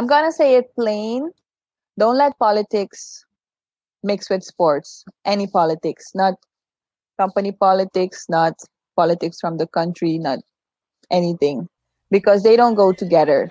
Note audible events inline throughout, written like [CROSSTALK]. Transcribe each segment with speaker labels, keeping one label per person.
Speaker 1: I'm gonna say it plain. Don't let politics mix with sports. Any politics, not company politics, not politics from the country, not anything, because they don't go together.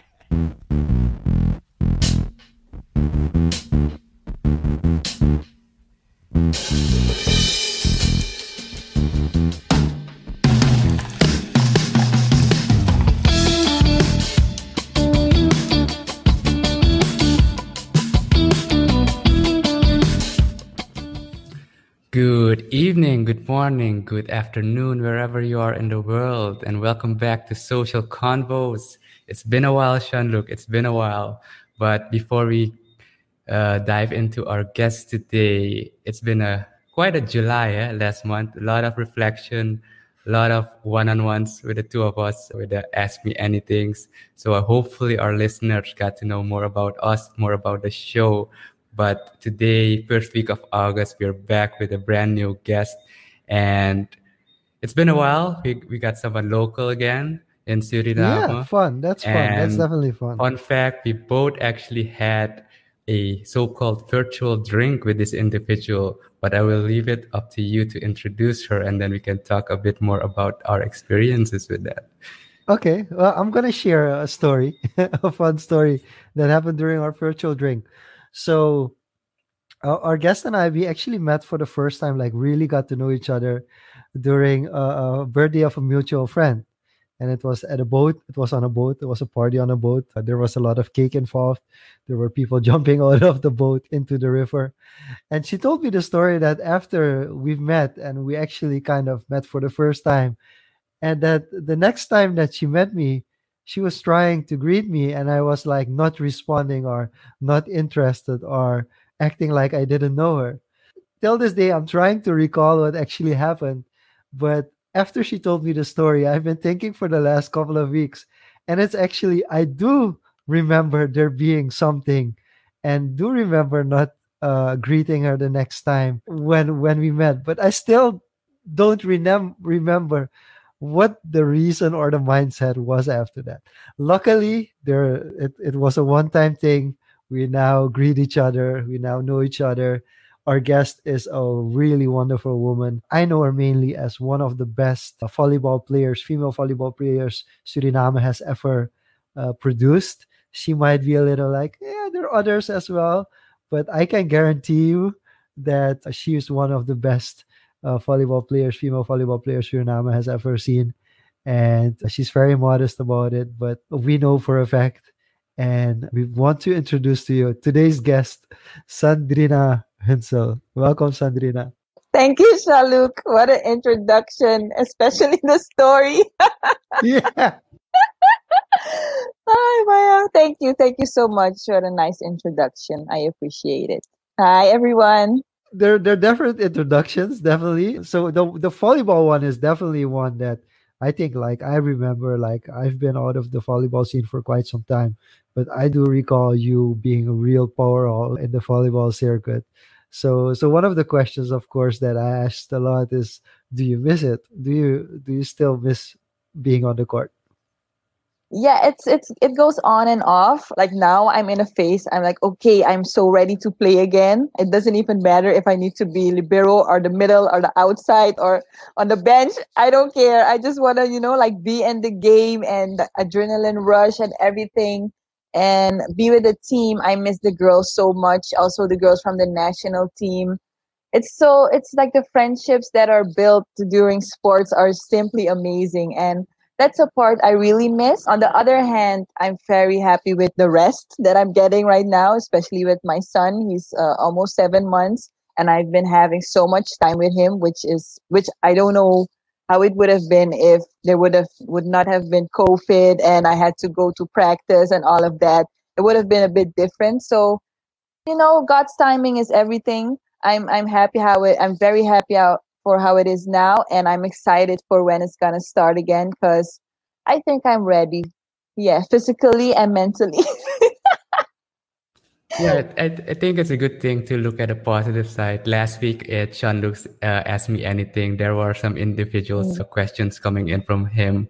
Speaker 2: Good morning, good afternoon, wherever you are in the world, and welcome back to Social Confoes. It's been a while, Sean. Look, It's been a while. But before we uh, dive into our guest today, it's been a quite a July eh, last month. A lot of reflection, a lot of one-on-ones with the two of us with the Ask Me Anythings. So uh, hopefully our listeners got to know more about us, more about the show, but today, first week of August, we're back with a brand new guest. And it's been a while. We, we got someone local again in Suriname.
Speaker 3: Yeah, fun. That's fun. And That's definitely fun.
Speaker 2: Fun fact, we both actually had a so-called virtual drink with this individual, but I will leave it up to you to introduce her and then we can talk a bit more about our experiences with that.
Speaker 3: Okay, well, I'm gonna share a story, [LAUGHS] a fun story that happened during our virtual drink. So our guest and I, we actually met for the first time, like really got to know each other during a, a birthday of a mutual friend. And it was at a boat. It was on a boat. It was a party on a boat. Uh, there was a lot of cake involved. There were people [LAUGHS] jumping out of the boat into the river. And she told me the story that after we've met and we actually kind of met for the first time, and that the next time that she met me, she was trying to greet me and I was like not responding or not interested or acting like I didn't know her. Till this day, I'm trying to recall what actually happened. But after she told me the story, I've been thinking for the last couple of weeks. And it's actually, I do remember there being something and do remember not uh, greeting her the next time when when we met. But I still don't remem- remember what the reason or the mindset was after that. Luckily, there it, it was a one-time thing. We now greet each other. We now know each other. Our guest is a really wonderful woman. I know her mainly as one of the best volleyball players, female volleyball players Suriname has ever uh, produced. She might be a little like, yeah, there are others as well, but I can guarantee you that she is one of the best uh, volleyball players, female volleyball players Suriname has ever seen. And she's very modest about it, but we know for a fact. And we want to introduce to you today's guest, Sandrina Hunsel. Welcome, Sandrina.
Speaker 1: Thank you, Jean-Luc. What an introduction, especially the story. [LAUGHS]
Speaker 3: yeah. [LAUGHS]
Speaker 1: Hi, Maya. Thank you. Thank you so much for a nice introduction. I appreciate it. Hi, everyone
Speaker 3: they're they're different introductions, definitely. So the the volleyball one is definitely one that I think like I remember like I've been out of the volleyball scene for quite some time, but I do recall you being a real powerhouse in the volleyball circuit. So so one of the questions of course that I asked a lot is do you miss it? Do you do you still miss being on the court?
Speaker 1: yeah it's it's it goes on and off like now i'm in a phase i'm like okay i'm so ready to play again it doesn't even matter if i need to be libero or the middle or the outside or on the bench i don't care i just want to you know like be in the game and the adrenaline rush and everything and be with the team i miss the girls so much also the girls from the national team it's so it's like the friendships that are built during sports are simply amazing and that's a part I really miss. On the other hand, I'm very happy with the rest that I'm getting right now, especially with my son. He's uh, almost seven months, and I've been having so much time with him, which is which I don't know how it would have been if there would have would not have been COVID and I had to go to practice and all of that. It would have been a bit different. So, you know, God's timing is everything. I'm I'm happy how it. I'm very happy how for how it is now and i'm excited for when it's to start again because i think i'm ready yeah physically and mentally [LAUGHS]
Speaker 2: yeah I, I think it's a good thing to look at the positive side last week at Jean-Luc's uh, asked me anything there were some individuals mm. questions coming in from him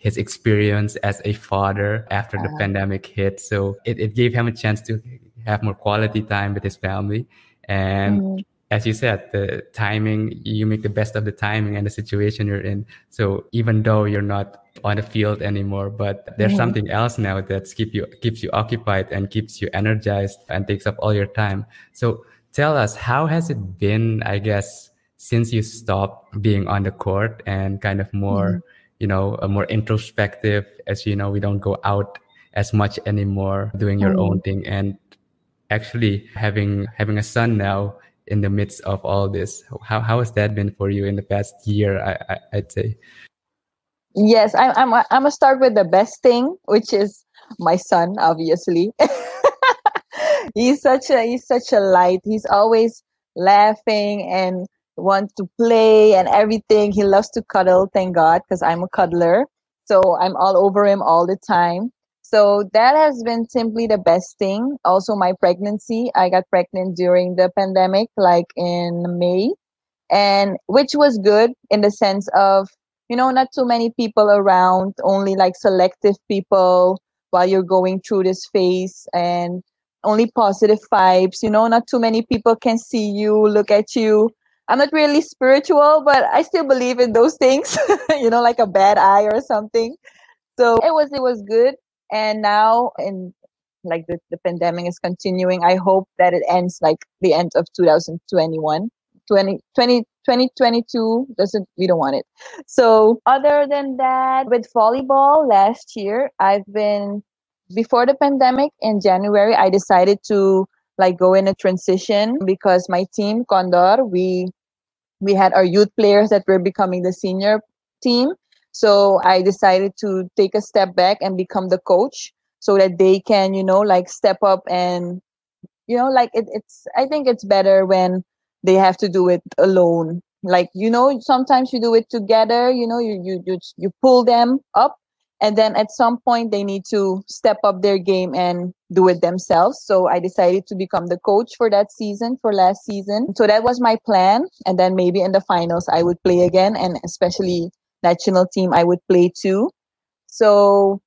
Speaker 2: his experience as a father after the pandemic hit. So it, it gave him a chance to have more quality time with his family. And
Speaker 1: Mhm.
Speaker 2: as you said, the timing, you make the best of the timing and the situation you're in. So even though you're not on the field anymore, but there's
Speaker 1: Mhm.
Speaker 2: something else now that keep you keeps you occupied and keeps you energized and takes up all your time. So tell us, how has it been, I guess, since you stopped being on the court and kind of more, you know, a more introspective, as you know, we don't go out as much anymore doing your own thing and actually having having a son now in the midst of all this how, how has that been for you in the past year I, I i'd say
Speaker 1: Yes, I'm. I'm. I'm gonna start with the best thing, which is my son. Obviously, [LAUGHS] he's such a he's such a light. He's always laughing and want to play and everything. He loves to cuddle. Thank God, because I'm a cuddler, so I'm all over him all the time. So that has been simply the best thing. Also, my pregnancy. I got pregnant during the pandemic, like in May, and which was good in the sense of you know not too many people around only like selective people while you're going through this phase and only positive vibes you know? Not too many people can see you look at you. I'm not really spiritual but i still believe in those things [LAUGHS] you know like a bad eye or something. So it was it was good. And now in like the, the pandemic is continuing i hope that it ends like the end of 2021 20, 20 2022 doesn't we don't want it. So other than that with volleyball last year i've been before the pandemic in january i decided to like go in a transition because my team condor we we had our youth players that were becoming the senior team. So i decided to take a step back and become the coach so that they can you know like step up and you know like it, it's i think it's better when they have to do it alone. Like you know sometimes you do it together you know you you you, you pull them up and then at some point they need to step up their game and do it themselves. So i decided to become the coach for that season for last season. So that was my plan. And then maybe in the finals i would play again and especially national team i would play too. So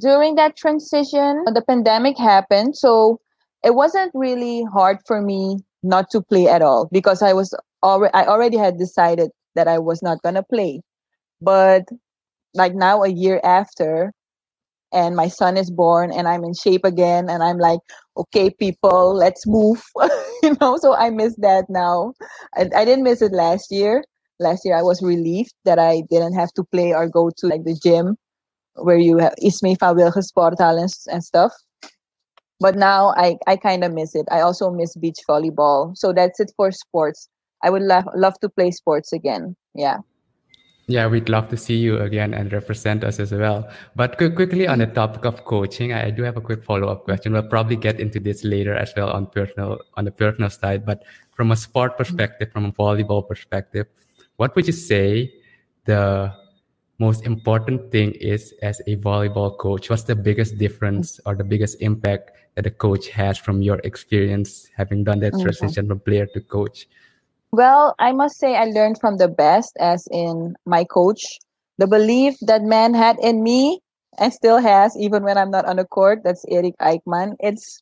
Speaker 1: during that transition the pandemic happened. So it wasn't really hard for me not to play at all because I was already I already had decided that I was not gonna play. But like now a year after and my son is born and I'm in shape again and I'm like, okay people, let's move. [LAUGHS] you know, so I miss that now. I, I didn't miss it last year. Last year I was relieved that I didn't have to play or go to like the gym where you have Ismay van Wilgen Sporthal and, and stuff but now I, I kind of miss it. I also miss beach volleyball. So that's it for sports. I would love love to play sports again. Yeah.
Speaker 2: Yeah, we'd love to see you again and represent us as well. But quick, quickly on the topic of coaching, I, I do have a quick follow up question. We'll probably get into this later as well on personal on the personal side. But from a sport perspective, from a volleyball perspective, what would you say the most important thing is as a volleyball coach? What's the biggest difference or the biggest impact that a coach has from your experience having done that
Speaker 1: Okay.
Speaker 2: transition from player to coach?
Speaker 1: Well, I must say I learned from the best, as in my coach. The belief that man had in me and still has, even when I'm not on the court, that's Eric Eichmann. It's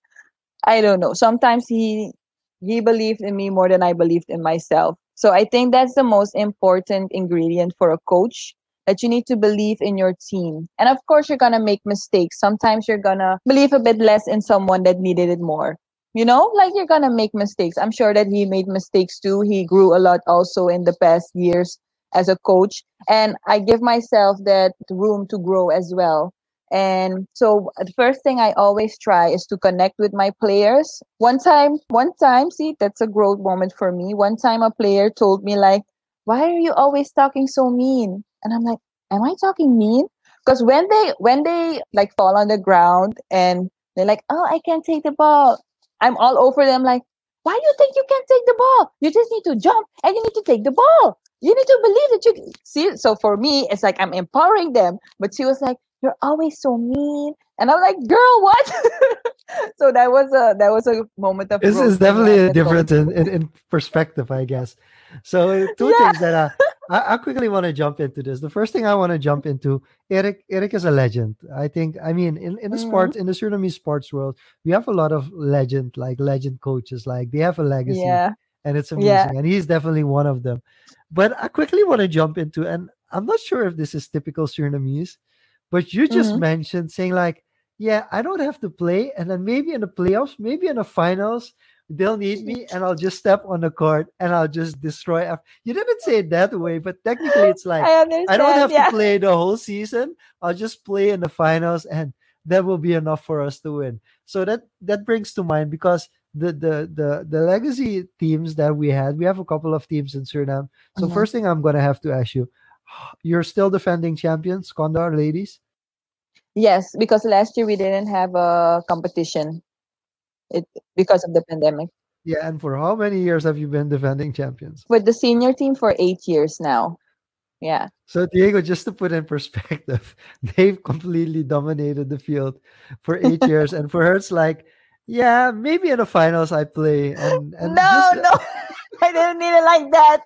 Speaker 1: I don't know. Sometimes he he believed in me more than I believed in myself. So I think that's the most important ingredient for a coach that you need to believe in your team. And of course you're going to make mistakes. Sometimes you're going to believe a bit less in someone that needed it more. You know, like you're going to make mistakes. I'm sure that he made mistakes too. He grew a lot also in the past years as a coach and I give myself that room to grow as well. And so the first thing I always try is to connect with my players. One time, one time, see, that's a growth moment for me. One time a player told me like, why are you always talking so mean? And I'm like, am I talking mean? Because when they, when they like fall on the ground and they're like, oh, I can't take the ball. I'm all over them like, why do you think you can't take the ball? You just need to jump and you need to take the ball. You need to believe that you see. So for me, it's like I'm empowering them. But she was like, "You're always so mean," and I'm like, "Girl, what?" [LAUGHS] so that was a that was a moment of.
Speaker 3: This is definitely a difference in, in, in perspective, I guess. So two
Speaker 1: Yeah.
Speaker 3: things that uh, I, I quickly want to jump into this. The first thing I want to jump into, Eric. Eric is a legend. I think. I mean, in, in the
Speaker 1: Mhm.
Speaker 3: sports, in the Suriname sports world, we have a lot of legend, like legend coaches. Like they have a legacy,
Speaker 1: Yeah.
Speaker 3: and it's amazing.
Speaker 1: Yeah.
Speaker 3: And he's definitely one of them. But I quickly want to jump into, and I'm not sure if this is typical Surinamese, but you just
Speaker 1: Mhm.
Speaker 3: mentioned saying like, yeah, I don't have to play, and then maybe in the playoffs, maybe in the finals, they'll need me, and I'll just step on the court and I'll just destroy. ev- You didn't say it that way, but technically, it's like [LAUGHS]
Speaker 1: I.
Speaker 3: I don't have
Speaker 1: yeah.
Speaker 3: to play the whole season. I'll just play in the finals, and that will be enough for us to win. So that that brings to mind because the the the the legacy teams that we had, we have a couple of teams in Suriname. So
Speaker 1: Mhm.
Speaker 3: first thing I'm gonna have to ask you, you're still defending champions, Condor ladies.
Speaker 1: Yes, because last year we didn't have a competition. It because of the pandemic.
Speaker 3: Yeah, and for how many years have you been defending champions?
Speaker 1: With the senior team for eight years now. Yeah.
Speaker 3: So Diego, just to put in perspective, [LAUGHS] they've completely dominated the field for eight [LAUGHS] years, and for her, it's like, yeah, maybe in the finals I play, and and
Speaker 1: no,
Speaker 3: just-
Speaker 1: no. [LAUGHS] I didn't need it like that.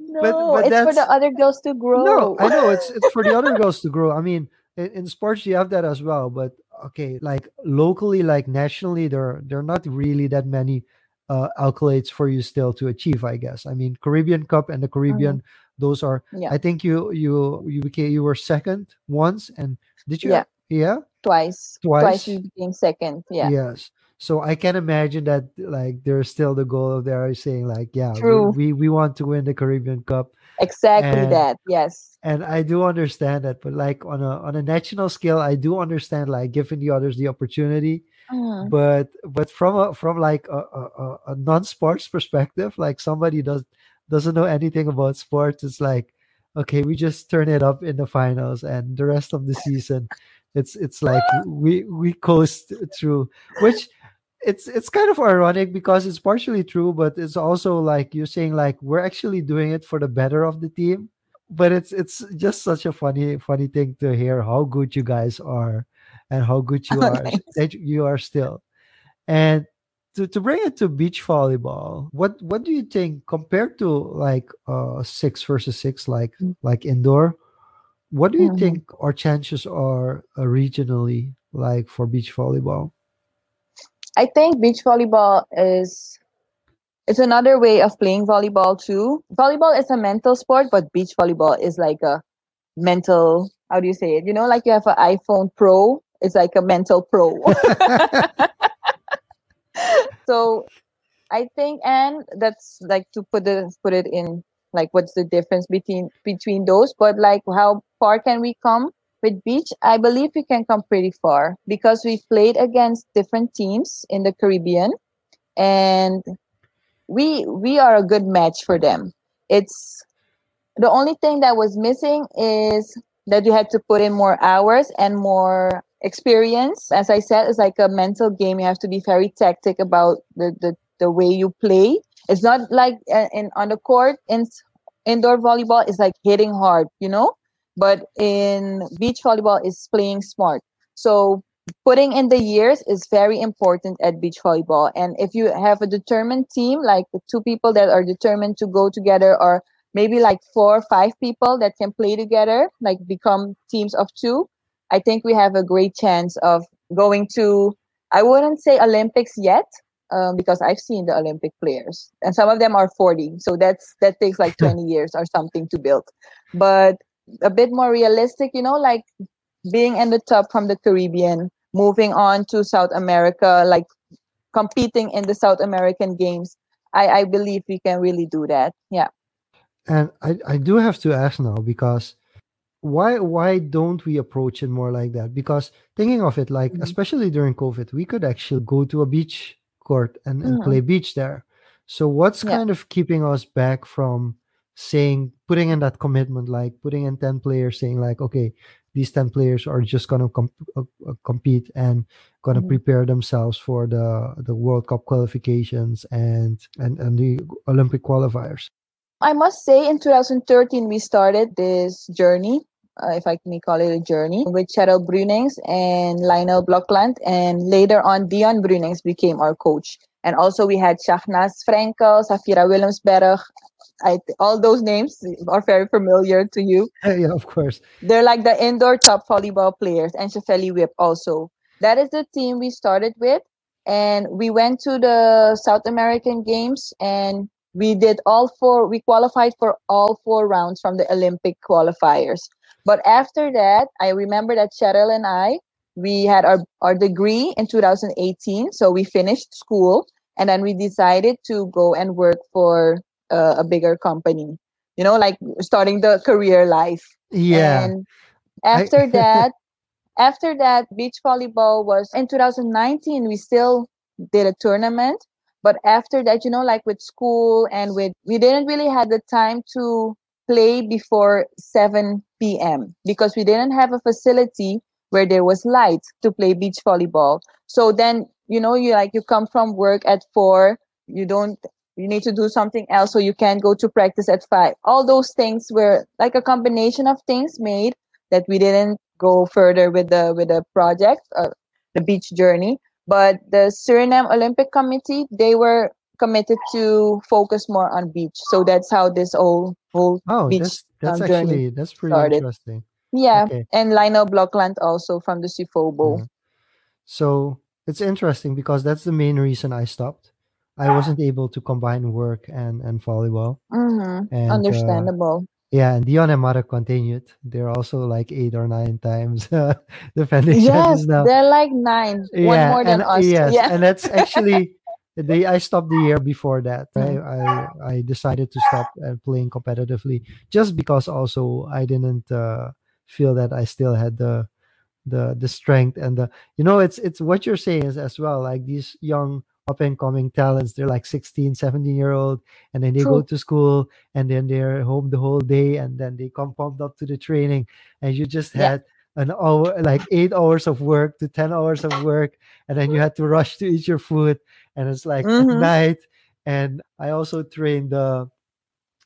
Speaker 1: No,
Speaker 3: but
Speaker 1: it's for the other girls to grow.
Speaker 3: No, I know it's it's for the other girls to grow. I mean, in, in sports you have that as well, but okay, like locally, like nationally, there there are not really that many uh, accolades for you still to achieve. I guess. I mean, Caribbean Cup and the Caribbean, those are.
Speaker 1: Yeah.
Speaker 3: I think you you you became you were second once, and did you?
Speaker 1: Yeah.
Speaker 3: Yeah.
Speaker 1: twice.
Speaker 3: Twice?
Speaker 1: Twice we became second. Yeah.
Speaker 3: Yes. So I can imagine that like there's still the goal of there saying like yeah we-
Speaker 1: True.
Speaker 3: We, we want to win the Caribbean Cup
Speaker 1: Exactly
Speaker 3: And-
Speaker 1: that. Yes.
Speaker 3: and I do understand that but like on a on a national scale I do understand like giving the others the opportunity
Speaker 1: Mm.
Speaker 3: but but from a from like a, a, a- non-sports perspective like somebody does doesn't know anything about sports it's like okay we just turn it up in the finals and the rest of the season it's it's like we we coast through which it's it's kind of ironic because it's partially true but it's also like you're saying like we're actually doing it for the better of the team. But it's it's just such a funny funny thing to hear how good you guys are and how good you [LAUGHS]
Speaker 1: Oh,
Speaker 3: are that you are still. And to, to bring it to beach volleyball what what do you think compared to like uh six versus six like
Speaker 1: Mm.
Speaker 3: like indoor what do you think our chances are uh, regionally like for beach volleyball
Speaker 1: I think beach volleyball is it's another way of playing volleyball too. Volleyball is a mental sport, but beach volleyball is like a mental how do you say it? You know, like you have an iPhone Pro, it's like a mental pro. [LAUGHS] [LAUGHS] so I think and that's like to put the put it in like what's the difference between between those, but like how far can we come with beach? I believe we can come pretty far because we've played against different teams in the Caribbean and we we are a good match for them. It's the only thing that was missing is that you had to put in more hours and more experience. As I said, it's like a mental game. You have to be very tactic about the the, the way you play. It's not like uh, in on the court in indoor volleyball. It's like hitting hard, you know. But in beach volleyball, is playing smart. So putting in the years is very important at beach volleyball. And if you have a determined team, like the two people that are determined to go together, or maybe like four or five people that can play together, like become teams of two, I think we have a great chance of going to, I wouldn't say Olympics yet. Um, because I've seen the Olympic players, and some of them are 40, so that's that takes like [LAUGHS] 20 years or something to build. But a bit more realistic, you know, like being in the top from the Caribbean, moving on to South America, like competing in the South American games. I, I believe we can really do that. Yeah.
Speaker 3: And I, I do have to ask now because why why don't we approach it more like that? Because thinking of it, like
Speaker 1: Mhm.
Speaker 3: especially during COVID, we could actually go to a beach court and, and
Speaker 1: Mhm.
Speaker 3: play beach there. So what's
Speaker 1: Yeah.
Speaker 3: kind of keeping us back from saying putting in that commitment, like putting in ten players, saying like, okay, these ten players are just gonna com- uh, uh, compete and gonna
Speaker 1: Mhm.
Speaker 3: prepare themselves for the the World Cup qualifications and and and the Olympic qualifiers.
Speaker 1: I must say, in 2013, we started this journey, uh, if I may call it a journey, with Cheryl Brunings and Lionel Blockland. And later on, Dion Brunings became our coach. And also we had Shahnaz Frankel, Safira Willemsberg. I, all those names are very familiar to you. [LAUGHS]
Speaker 3: yeah, of course.
Speaker 1: They're like the indoor top volleyball players, and Shefeli Whip also. That is the team we started with. And we went to the South American Games and we did all four, we qualified for all four rounds from the Olympic qualifiers. But after that, I remember that Cheryl and I, we had our, our degree in 2018. So we finished school and then we decided to go and work for uh, a bigger company, you know, like starting the career life.
Speaker 3: Yeah.
Speaker 1: And after
Speaker 3: I- [LAUGHS]
Speaker 1: that, after that, beach volleyball was in 2019. We still did a tournament, but after that, you know, like with school and with, we didn't really have the time to play before 7 p.m. because we didn't have a facility where there was light to play beach volleyball. So then, you know, you like you come from work at four, you don't you need to do something else so you can't go to practice at five. All those things were like a combination of things made that we didn't go further with the with the project, uh, the beach journey. But the Suriname Olympic Committee, they were committed to focus more on beach. So that's how this whole whole
Speaker 3: Oh,
Speaker 1: beach
Speaker 3: that's that's
Speaker 1: um, journey
Speaker 3: actually that's pretty
Speaker 1: started.
Speaker 3: interesting.
Speaker 1: yeah.
Speaker 3: Okay.
Speaker 1: And Lionel Blockland also from the Suvobo.
Speaker 3: Mhm. So it's interesting because that's the main reason I stopped. I wasn't able to combine work and and volleyball.
Speaker 1: Mm-hmm.
Speaker 3: And uh,
Speaker 1: Understandable.
Speaker 3: yeah, and Dion and Mara continued. They're also like eight or nine times [LAUGHS] defending
Speaker 1: yes,
Speaker 3: champions now.
Speaker 1: they're like nine. One more than
Speaker 3: and,
Speaker 1: us.
Speaker 3: Yes,
Speaker 1: yeah.
Speaker 3: and that's actually [LAUGHS] they. I stopped the year before that. I,
Speaker 1: Mhm.
Speaker 3: I I decided to stop uh, playing competitively just because also I didn't uh, feel that I still had the the the strength and the you know it's it's what you're saying is as well like these young up and coming talents they're like 16 17 year old and then they go to school and then they're home the whole day and then they come pumped up to the training and you just
Speaker 1: Yeah.
Speaker 3: had an hour like eight hours of work to 10 hours of work and then you had to rush to eat your food and it's like at
Speaker 1: Mhm.
Speaker 3: night and i also trained the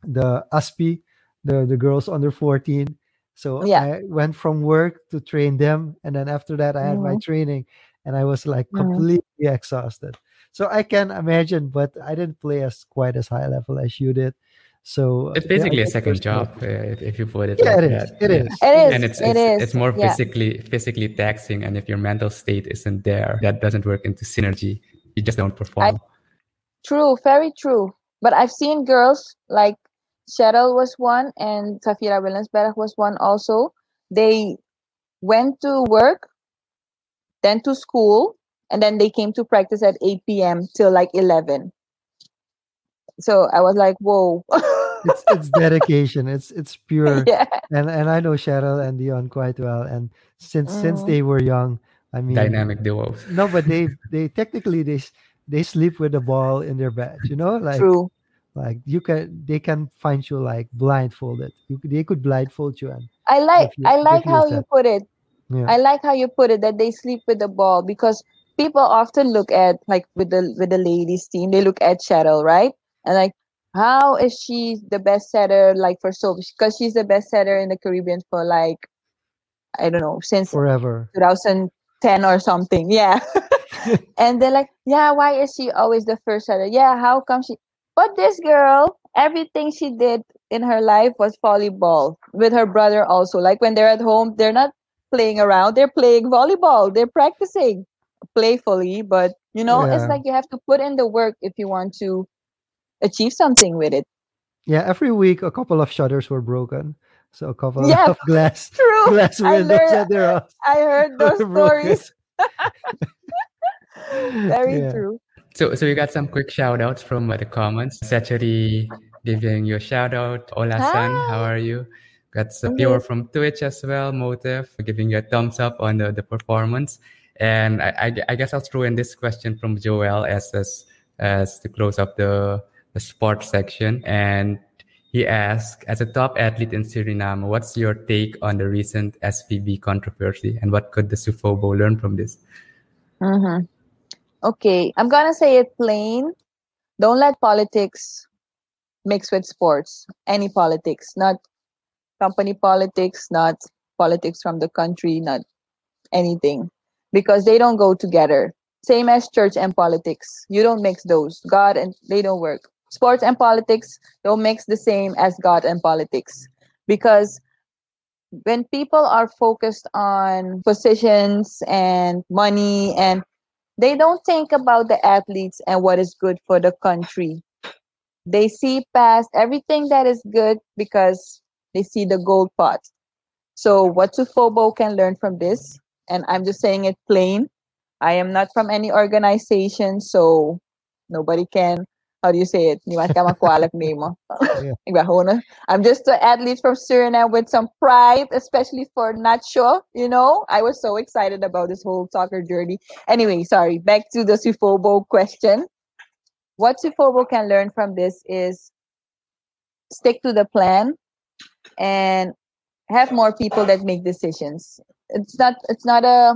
Speaker 3: the aspi the the girls under 14 so
Speaker 1: Yeah.
Speaker 3: i went from work to train them and then after that i had my training and i was like
Speaker 1: Mhm.
Speaker 3: completely exhausted so i can imagine but i didn't play as quite as high level as you did so
Speaker 2: It's
Speaker 3: yeah,
Speaker 2: basically a second job, uh, if, if you put it
Speaker 3: yeah
Speaker 2: like
Speaker 3: it is
Speaker 2: that.
Speaker 3: it
Speaker 2: Yeah.
Speaker 3: is
Speaker 1: It is.
Speaker 2: And it's
Speaker 1: it
Speaker 2: it's,
Speaker 1: is.
Speaker 2: it's more
Speaker 1: yeah.
Speaker 2: physically physically taxing, and if your mental state isn't there, that doesn't work into synergy. You just don't perform.
Speaker 1: True, very true. But I've seen girls like Cheryl was one and Safira Willensberg was one also. They went to work, then to school, and then they came to practice at 8 p.m. till like 11. So I was like, whoa. [LAUGHS]
Speaker 3: it's it's dedication it's it's pure [LAUGHS]
Speaker 1: yeah.
Speaker 3: and and i know cheryl and dion quite well and since since
Speaker 1: Mm.
Speaker 3: they were young i mean
Speaker 2: Dynamic duos. [LAUGHS]
Speaker 3: no but they they technically they they sleep with the ball in their bed you know like
Speaker 1: True.
Speaker 3: like you can they can find you like blindfolded you they could blindfold you and
Speaker 1: I like
Speaker 3: you-
Speaker 1: I like how you put it.
Speaker 3: yeah
Speaker 1: I like how you put it that they sleep with the ball because people often look at like with the with the ladies team they look at Cheryl right? And like how is she the best setter like for so because she's the best setter in the Caribbean for like I don't know since
Speaker 3: forever.
Speaker 1: 2010 or something yeah. [LAUGHS] And they're like yeah why is she always the first setter? Yeah how come she but this girl everything she did in her life was volleyball with her brother also. Like when they're at home they're not playing around they're playing volleyball they're practicing playfully but you know it's like you have to put in the work if you want to achieve something with it
Speaker 3: yeah every week a couple of shutters were broken so a couple
Speaker 1: Yeah.
Speaker 3: of [LAUGHS] glass [LAUGHS]
Speaker 1: true
Speaker 3: glass
Speaker 1: I
Speaker 3: windows
Speaker 1: learned-
Speaker 3: at their house
Speaker 1: i heard [LAUGHS] those stories very
Speaker 3: Yeah.
Speaker 1: true
Speaker 2: So, so we got some quick shout outs from uh, the comments. Sachary giving you a shout out. Ola San, how are you? Got some viewer from Twitch as well, Motive, giving you a thumbs up on the, the performance. And I, I, I guess I'll throw in this question from Joel as, as, as to close up the, the sports section. And he asked, as a top athlete in Suriname, what's your take on the recent SVB controversy? And what could the Suvobo learn from this?
Speaker 1: Mm-hmm. Okay, I'm gonna say it plain. Don't let politics mix with sports. Any politics, not company politics, not politics from the country, not anything, because they don't go together. Same as church and politics. You don't mix those. God and they don't work. Sports and politics don't mix the same as God and politics. Because when people are focused on positions and money and they don't think about the athletes and what is good for the country. They see past everything that is good because they see the gold pot. So what Suvobo can learn from this, and I'm just saying it plain, I am not from any organization, so nobody can how do you say it? Ni ka makualag nimo. [LAUGHS] [LAUGHS] I'm just an athlete from Suriname with some pride, especially for Natio. You know, I was so excited about this whole soccer journey. Anyway, sorry. Back to the Suvobo question. What Suvobo can learn from this is stick to the plan and have more people that make decisions. It's not. It's not a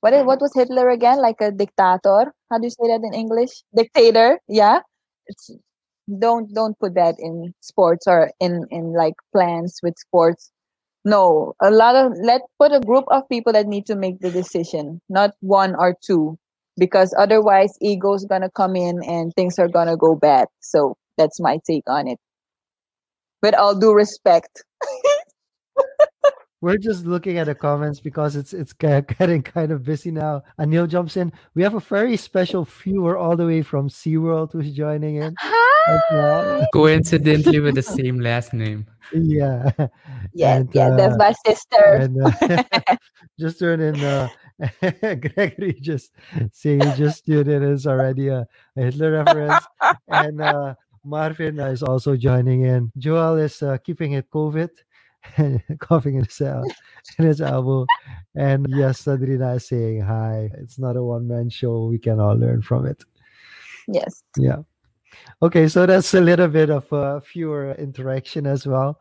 Speaker 1: what what was Hitler again? Like a dictator? How do you say that in English? Dictator, yeah. It's don't don't put that in sports or in in like plans with sports. No, a lot of let put a group of people that need to make the decision, not one or two, because otherwise ego's gonna come in and things are gonna go bad. So that's my take on it. With all due respect. [LAUGHS]
Speaker 3: We're just looking at the comments because it's it's [LAUGHS] getting kind of busy now. Anil jumps in. We have a very special viewer all the way from SeaWorld who's joining in.
Speaker 1: Hi.
Speaker 2: Coincidentally with the same last name.
Speaker 3: Yeah. [LAUGHS]
Speaker 1: Yeah, and, yeah, uh, that's my sister. And, uh, [LAUGHS]
Speaker 3: just turn in uh, Gregory just saying he just tuned in is already a, a Hitler reference. and uh, Marvin is also joining in. Joel is uh, keeping it COVID. [LAUGHS] coughing in his, el- [LAUGHS] in his elbow. And yes, Sandrina is saying hi. It's not a one man show. We can all learn from it.
Speaker 1: Yes.
Speaker 3: Yeah. Okay, so that's a little bit of a fewer interaction as well.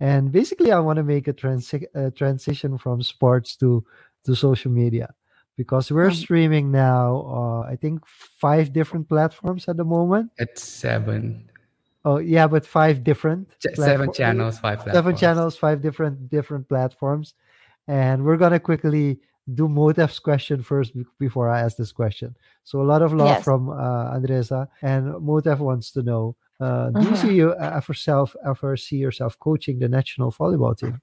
Speaker 3: And basically, I want to make a, transi- a transition from sports to, to social media because we're mm. streaming now, uh, I think, five different platforms at the moment.
Speaker 2: It's seven.
Speaker 3: Oh yeah, but five different
Speaker 2: Ch- seven channels, five platforms.
Speaker 3: seven channels, five different different platforms, and we're gonna quickly do Motef's question first before I ask this question. So a lot of love yes. from uh, Andresa, and Motef wants to know: uh, Do you mm-hmm. see you uh, ever self ever see yourself coaching the national volleyball team?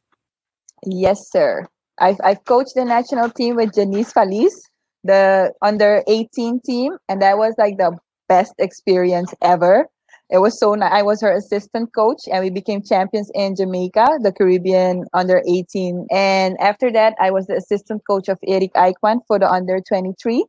Speaker 1: Yes, sir. I've I've coached the national team with Janice Feliz, the under 18 team, and that was like the best experience ever it was so nice. I was her assistant coach and we became champions in Jamaica, the Caribbean under 18. And after that, I was the assistant coach of Eric Aikman for the under 23.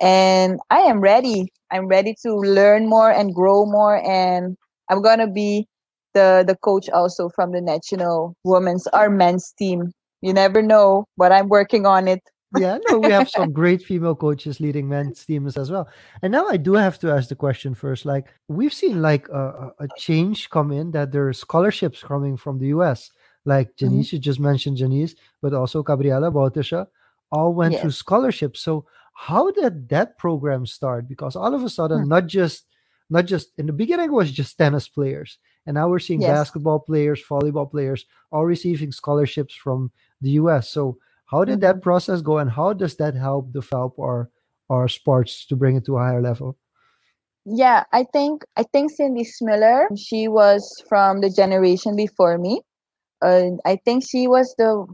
Speaker 1: And I am ready. I'm ready to learn more and grow more. And I'm going to be the, the coach also from the national women's or men's team. You never know, but I'm working on it
Speaker 3: yeah, no, we have some great female coaches leading men's teams as well. And now I do have to ask the question first. Like we've seen like a, a change come in that there are scholarships coming from the US. Like mm-hmm. Janice, mm-hmm. you just mentioned Janice, but also Gabriela Bautisha, all went yes. through scholarships. So how did that program start? Because all of a sudden, hmm. not just not just in the beginning it was just tennis players, and now we're seeing yes. basketball players, volleyball players, all receiving scholarships from the US. So how did that mm-hmm. process go, and how does that help develop our our sports to bring it to a higher level?
Speaker 1: Yeah, I think I think Cindy Smiller. She was from the generation before me. Uh, I think she was the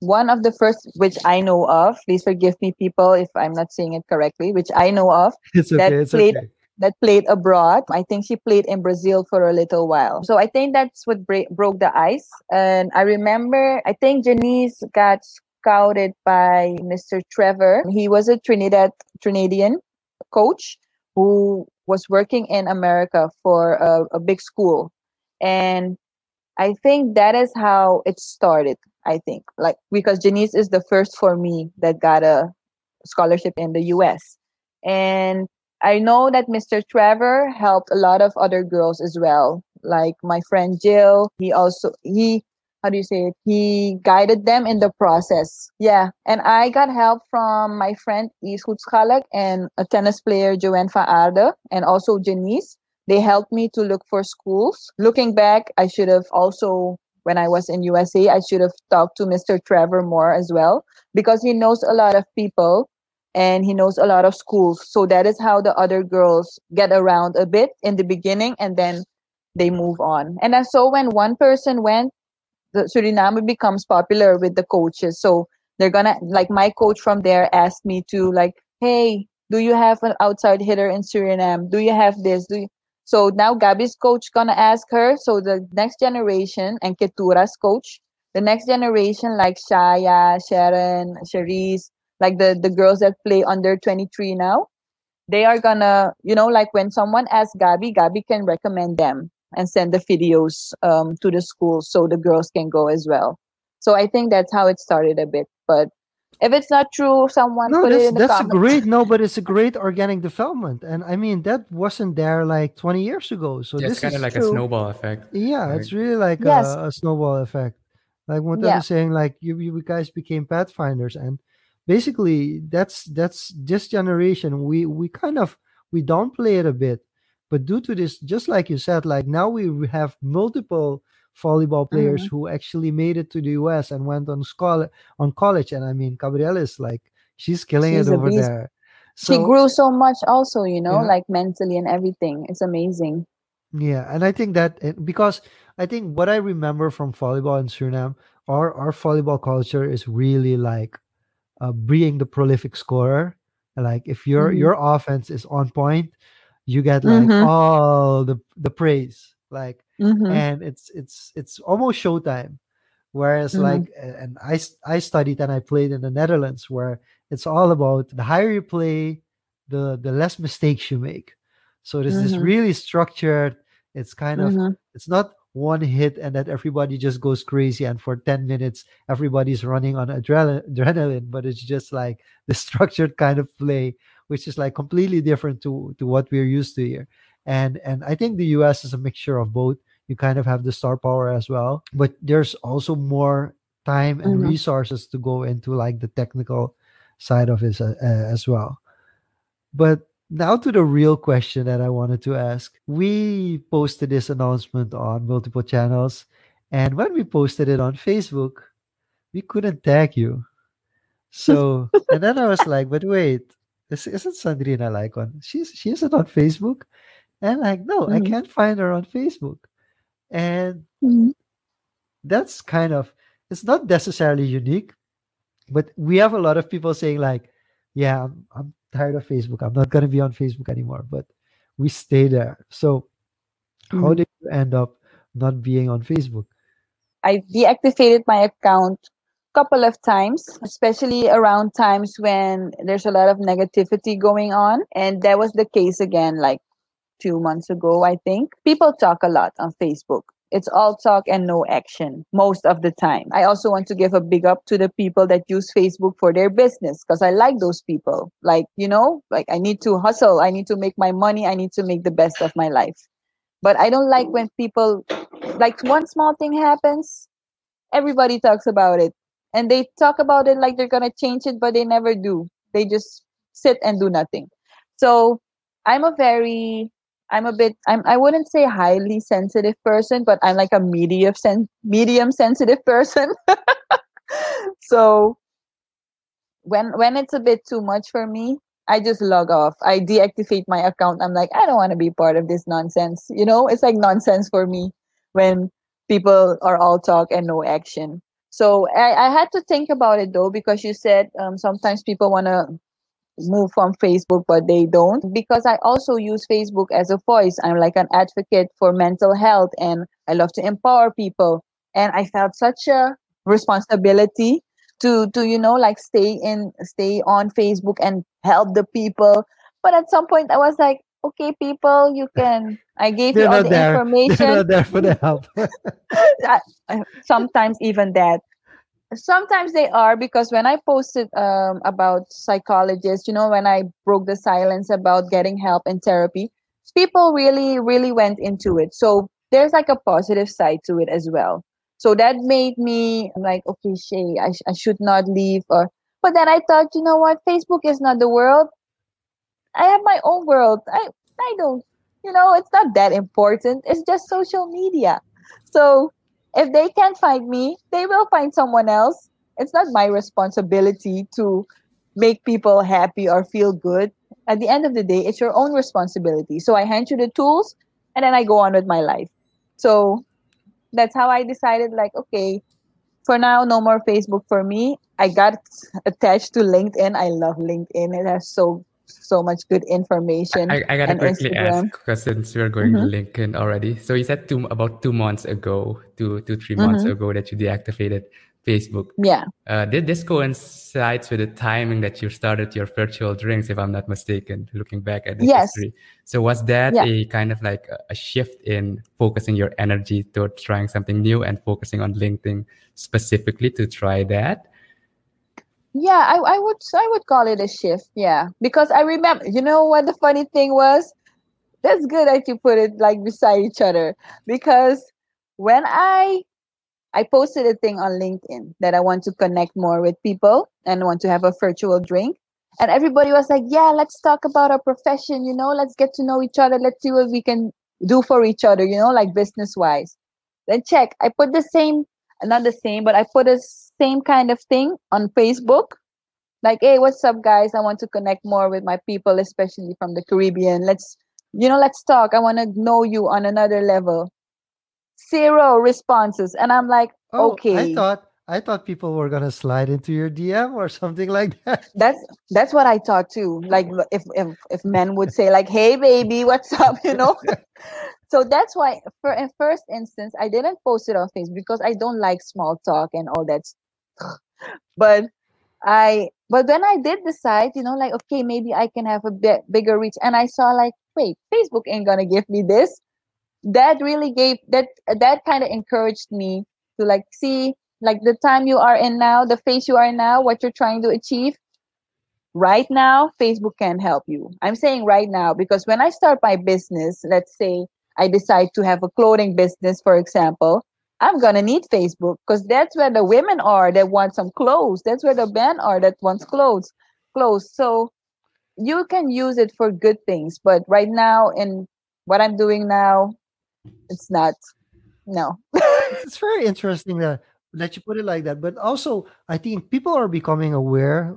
Speaker 1: one of the first, which I know of. Please forgive me, people, if I'm not saying it correctly. Which I know of. [LAUGHS]
Speaker 3: It's okay.
Speaker 1: That
Speaker 3: it's
Speaker 1: played,
Speaker 3: okay.
Speaker 1: That played abroad. I think she played in Brazil for a little while. So I think that's what break, broke the ice. And I remember, I think Janice got scouted by Mr. Trevor. He was a Trinidad Trinidadian coach who was working in America for a, a big school. And I think that is how it started. I think like because Janice is the first for me that got a scholarship in the US. And I know that Mr. Trevor helped a lot of other girls as well. Like my friend Jill, he also he how do you say it? He guided them in the process. Yeah. And I got help from my friend Is Hutzkalek and a tennis player, Joanne Faarde, and also Janice. They helped me to look for schools. Looking back, I should have also, when I was in USA, I should have talked to Mr. Trevor more as well because he knows a lot of people and he knows a lot of schools. So that is how the other girls get around a bit in the beginning and then they move on. And so when one person went, the Suriname becomes popular with the coaches. So they're gonna like my coach from there asked me to like, hey, do you have an outside hitter in Suriname? Do you have this? Do you? So now Gabby's coach gonna ask her. So the next generation and Ketura's coach, the next generation like Shaya, Sharon, Cherise, like the the girls that play under 23 now, they are gonna, you know, like when someone asks Gabby, Gabby can recommend them and send the videos um, to the school so the girls can go as well. So I think that's how it started a bit. But if it's not true, someone
Speaker 3: no,
Speaker 1: put
Speaker 3: that's,
Speaker 1: it in the
Speaker 3: that's a
Speaker 1: comments.
Speaker 3: great no, but it's a great organic development, and I mean that wasn't there like 20 years ago. So
Speaker 2: Yeah,
Speaker 3: this
Speaker 2: it's kind
Speaker 3: is
Speaker 2: of like a snowball effect.
Speaker 3: yeah,
Speaker 2: right?
Speaker 3: it's really like
Speaker 1: Yes.
Speaker 3: a, a snowball effect. Like what I
Speaker 1: Yeah.
Speaker 3: was saying, like you, you guys became pathfinders, and basically that's that's this generation. We we kind of we downplay it a bit, but due to this, just like you said, like now we have multiple volleyball players
Speaker 1: Mm-hmm.
Speaker 3: who actually made it to the US and went on school on college. And I mean, Gabrielle is like she's killing
Speaker 1: She's
Speaker 3: it over
Speaker 1: beast.
Speaker 3: there.
Speaker 1: she grew so much also, you know,
Speaker 3: Yeah.
Speaker 1: like mentally and everything. It's amazing.
Speaker 3: Yeah, and I think that it, because I think what I remember from volleyball in Suriname, our our volleyball culture is really like uh, being the prolific scorer. Like if your
Speaker 1: Mhm.
Speaker 3: your offense is on point, you get like
Speaker 1: Mhm.
Speaker 3: all the the praise. Like
Speaker 1: Mhm.
Speaker 3: and it's it's it's almost showtime. Whereas
Speaker 1: Mhm.
Speaker 3: like and i i studied and I played in the Netherlands where it's all about the higher you play, the the less mistakes you make. So this
Speaker 1: Mhm.
Speaker 3: really structured. It's kind of
Speaker 1: Mhm.
Speaker 3: it's not one hit and that everybody just goes crazy and for 10 minutes everybody's running on adrenaline, adrenaline but it's just like [LAUGHS] the structured kind of play which is like completely different to to what we're used to here. And and i think the us is a mixture of both. You kind of have the star power as well but there's also more time and
Speaker 1: Mhm.
Speaker 3: resources to go into like the technical side of it uh, uh, as well. But now to the real question that I wanted to ask. We posted this announcement on multiple channels, and when we posted it on Facebook, we couldn't tag you. So, [LAUGHS] and then I was like, but wait, this isn't Sandrina Lycon. She's she isn't on Facebook. And like, no, I
Speaker 1: Mhm.
Speaker 3: can't find her on Facebook. And
Speaker 1: Mhm.
Speaker 3: that's kind of it's not necessarily unique, but we have a lot of people saying like, yeah, I'm, I'm tired of Facebook. I'm not gonna be on Facebook anymore. But we stay there. So how
Speaker 1: Mhm.
Speaker 3: did you end up not being on Facebook?
Speaker 1: I deactivated my account a couple of times, especially around times when there's a lot of negativity going on. And that was the case again, like two months ago, I think. People talk a lot on Facebook. It's all talk and no action most of the time. I also want to give a big up to the people that use Facebook for their business because I like those people. Like, you know, like I need to hustle, I need to make my money, I need to make the best of my life. But I don't like when people, like, one small thing happens, everybody talks about it. And they talk about it like they're going to change it, but they never do. They just sit and do nothing. So I'm a very, I'm a bit, I'm, I wouldn't say highly sensitive person, but I'm like a medium, sen- medium sensitive person. [LAUGHS] so when when it's a bit too much for me, I just log off. I deactivate my account. I'm like, I don't want to be part of this nonsense. You know, it's like nonsense for me when people are all talk and no action. So I, I had to think about it though, because you said um, sometimes people want to move from Facebook, but they don't. Because I also use Facebook as a voice. I'm like an advocate for mental health and I love to empower people. And I felt such a responsibility to to you know like stay in stay on Facebook and help the people. But at some point I was like, okay, people, you can [LAUGHS] I gave
Speaker 3: They're
Speaker 1: you all the
Speaker 3: there. [LAUGHS] They're
Speaker 1: information.
Speaker 3: not there for the help. [LAUGHS]
Speaker 1: Sometimes even that sometimes they are because when i posted um, about psychologists you know when i broke the silence about getting help and therapy people really really went into it. So there's like a positive side to it as well. So that made me like okay shay i, sh- I should not leave or but then i thought you know what? Facebook is not the world. I have my own world. I i don't you know it's not that important. It's just social media. So if they can't find me they will find someone else it's not my responsibility to make people happy or feel good. At the end of the day, it's your own responsibility. So I hand you the tools and then I go on with my life. So that's how I decided like, okay, for now, no more Facebook for me. I got attached to LinkedIn. I love LinkedIn. It has so so much good information.
Speaker 2: I, I gotta quickly
Speaker 1: Instagram.
Speaker 2: ask because since we're going
Speaker 1: Mhm.
Speaker 2: to LinkedIn already. So you said two about two months ago, two two three months
Speaker 1: Mhm.
Speaker 2: ago that you deactivated Facebook.
Speaker 1: Yeah.
Speaker 2: Uh, did this coincides with the timing that you started your virtual drinks, if I'm not mistaken, looking back at the
Speaker 1: Yes.
Speaker 2: history? So was that
Speaker 1: Yeah.
Speaker 2: a kind of like a- a shift in focusing your energy towards trying something new and focusing on LinkedIn specifically to try that?
Speaker 1: Yeah, I, I would I would call it a shift. Yeah, because I remember. You know what the funny thing was? That's good that you put it like beside each other because when I I posted a thing on LinkedIn that I want to connect more with people and want to have a virtual drink. And everybody was like, yeah, let's talk about our profession, you know, let's get to know each other. Let's see what we can do for each other, you know, like business wise. Then check, I put the same, not the same, but I put a same kind of thing on Facebook. Like, hey, what's up, guys? I want to connect more with my people, especially from the Caribbean. Let's, you know, let's talk. I want to know you on another level zero responses and i'm like
Speaker 3: Oh, I thought I thought people were gonna slide into your DM or something like [LAUGHS] that.
Speaker 1: that's that's what i thought too like if if, if men would say like hey baby what's up you know [LAUGHS] [LAUGHS] so that's why for in first instance i didn't post it on facebook because i don't like small talk and all that stuff. [LAUGHS] but i but when i did decide you know like okay maybe i can have a bit bigger reach and i saw like wait facebook ain't gonna give me this that really gave that that kind of encouraged me to like see like the time you are in now the phase you are now what you're trying to achieve right now facebook can help you. I'm saying right now because when i start my business let's say i decide to have a clothing business for example i'm gonna need facebook because that's where the women are that want some clothes that's where the men are that wants clothes clothes so you can use it for good things but right now in what i'm doing now it's not no [LAUGHS]
Speaker 3: it's very interesting that that you put it like that. But also, I think people are becoming aware.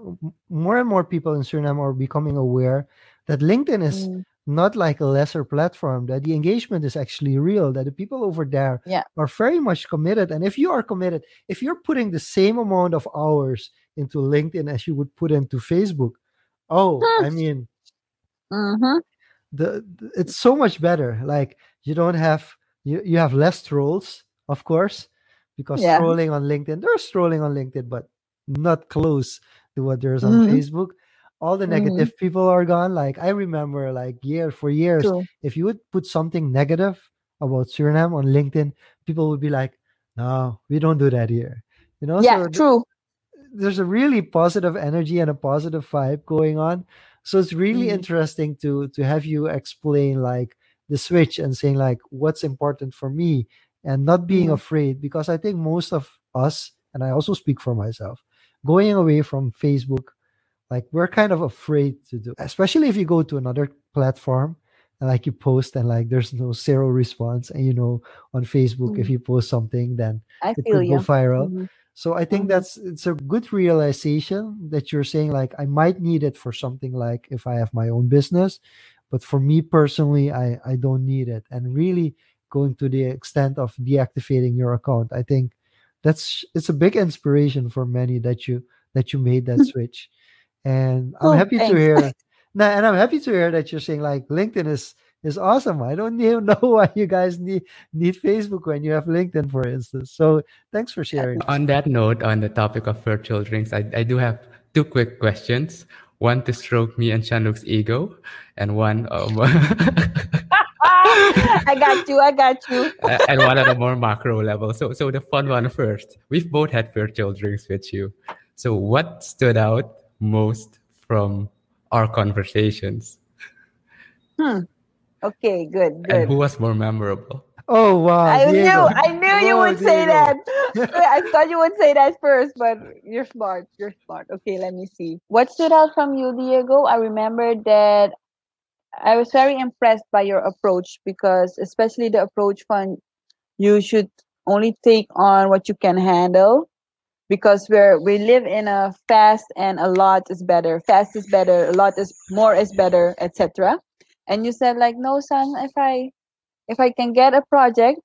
Speaker 3: More and more people in Suriname are becoming aware that LinkedIn is
Speaker 1: Mm,
Speaker 3: not like a lesser platform. That the engagement is actually real. That the people over there
Speaker 1: Yeah.
Speaker 3: are very much committed. And if you are committed, if you're putting the same amount of hours into LinkedIn as you would put into Facebook, oh, I mean,
Speaker 1: mhm.
Speaker 3: the, the- it's so much better like you don't have you, you have less trolls of course because
Speaker 1: Yeah.
Speaker 3: trolling on linkedin there's trolling on linkedin but not close to what there's on
Speaker 1: Mhm.
Speaker 3: facebook all the
Speaker 1: Mhm.
Speaker 3: negative people are gone like i remember like year for years
Speaker 1: True.
Speaker 3: if you would put something negative about suriname on linkedin people would be like no we don't do that here you know
Speaker 1: yeah
Speaker 3: so th-
Speaker 1: true
Speaker 3: there's a really positive energy and a positive vibe going on so it's really
Speaker 1: Mhm.
Speaker 3: interesting to to have you explain like the switch and saying like what's important for me and not being
Speaker 1: Mhm.
Speaker 3: afraid because i think most of us and i also speak for myself going away from facebook like we're kind of afraid to do especially if you go to another platform and like you post and like there's no zero response and you know on facebook if
Speaker 1: Mhm.
Speaker 3: you post something then
Speaker 1: i
Speaker 3: it could go
Speaker 1: you
Speaker 3: viral
Speaker 1: Mhm.
Speaker 3: so I think
Speaker 1: Mhm.
Speaker 3: that's it's a good realization that you're saying like I might need it for something like if I have my own business, but for me personally, I I don't need it. And really going to the extent of deactivating your account, I think that's it's a big inspiration for many that you that you made that [LAUGHS] switch. And I'm
Speaker 1: Oh,
Speaker 3: happy to hear [LAUGHS] now, and I'm happy to hear that you're saying like LinkedIn is is awesome. I don't [LAUGHS] even know why you guys need need Facebook when you have LinkedIn, for instance. So thanks for sharing.
Speaker 2: On that note, on the topic of virtual drinks, I, I do have two quick questions. One to stroke me and Jean-Luc's ego, and one um, [LAUGHS]
Speaker 1: I got you. I got you.
Speaker 2: and one at a more macro level. So so the fun one first. We've both had virtual drinks with you. So what stood out most from our conversations?
Speaker 1: Hmm. Okay, good,
Speaker 2: And who was more memorable?
Speaker 3: Oh wow!
Speaker 1: I knew, I knew you
Speaker 3: Oh,
Speaker 1: would say that. [LAUGHS] I thought you would say that first, but you're smart. You're smart. Okay, let me see. What stood out from you, Diego? I remember that I was very impressed by your approach because, especially the approach fund, you should only take on what you can handle. Because we're we live in a fast and a lot is better. Fast is better a lot is more is better etc and you said like no son if i if i can get a project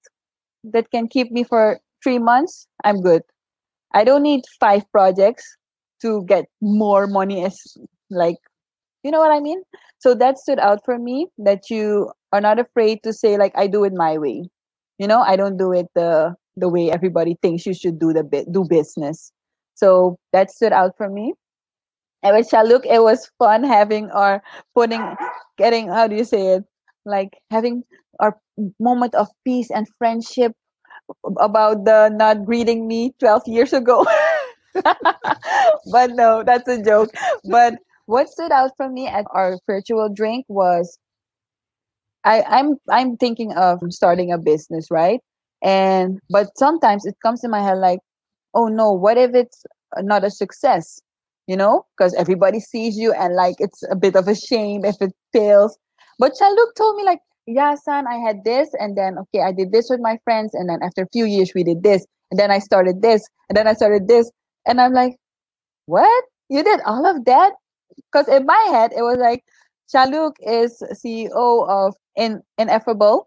Speaker 1: that can keep me for three months i'm good. I don't need five projects to get more money as like you know what i mean? So that stood out for me that you are not afraid to say like i do it my way. You know i don't do it the the way everybody thinks you should do the bit do business. So that stood out for me. And with Jean-Luc, uh, it was fun having our putting getting how do you say it? Like having our moment of peace and friendship about the not greeting me 12 years ago. [LAUGHS] But no that's a joke. But what stood out for me at our virtual drink was I, I'm I'm thinking of starting a business, right? And but sometimes it comes in my head like, oh no, what if it's not a success? You know, because everybody sees you and like it's a bit of a shame if it fails. But Jean-Luc told me like, yeah, son, I had this, and then okay, I did this with my friends, and then after a few years we did this, and then I started this, and then I started this, and I'm like, what? You did all of that? Because in my head it was like, Jean-Luc is CEO of in Ineffable,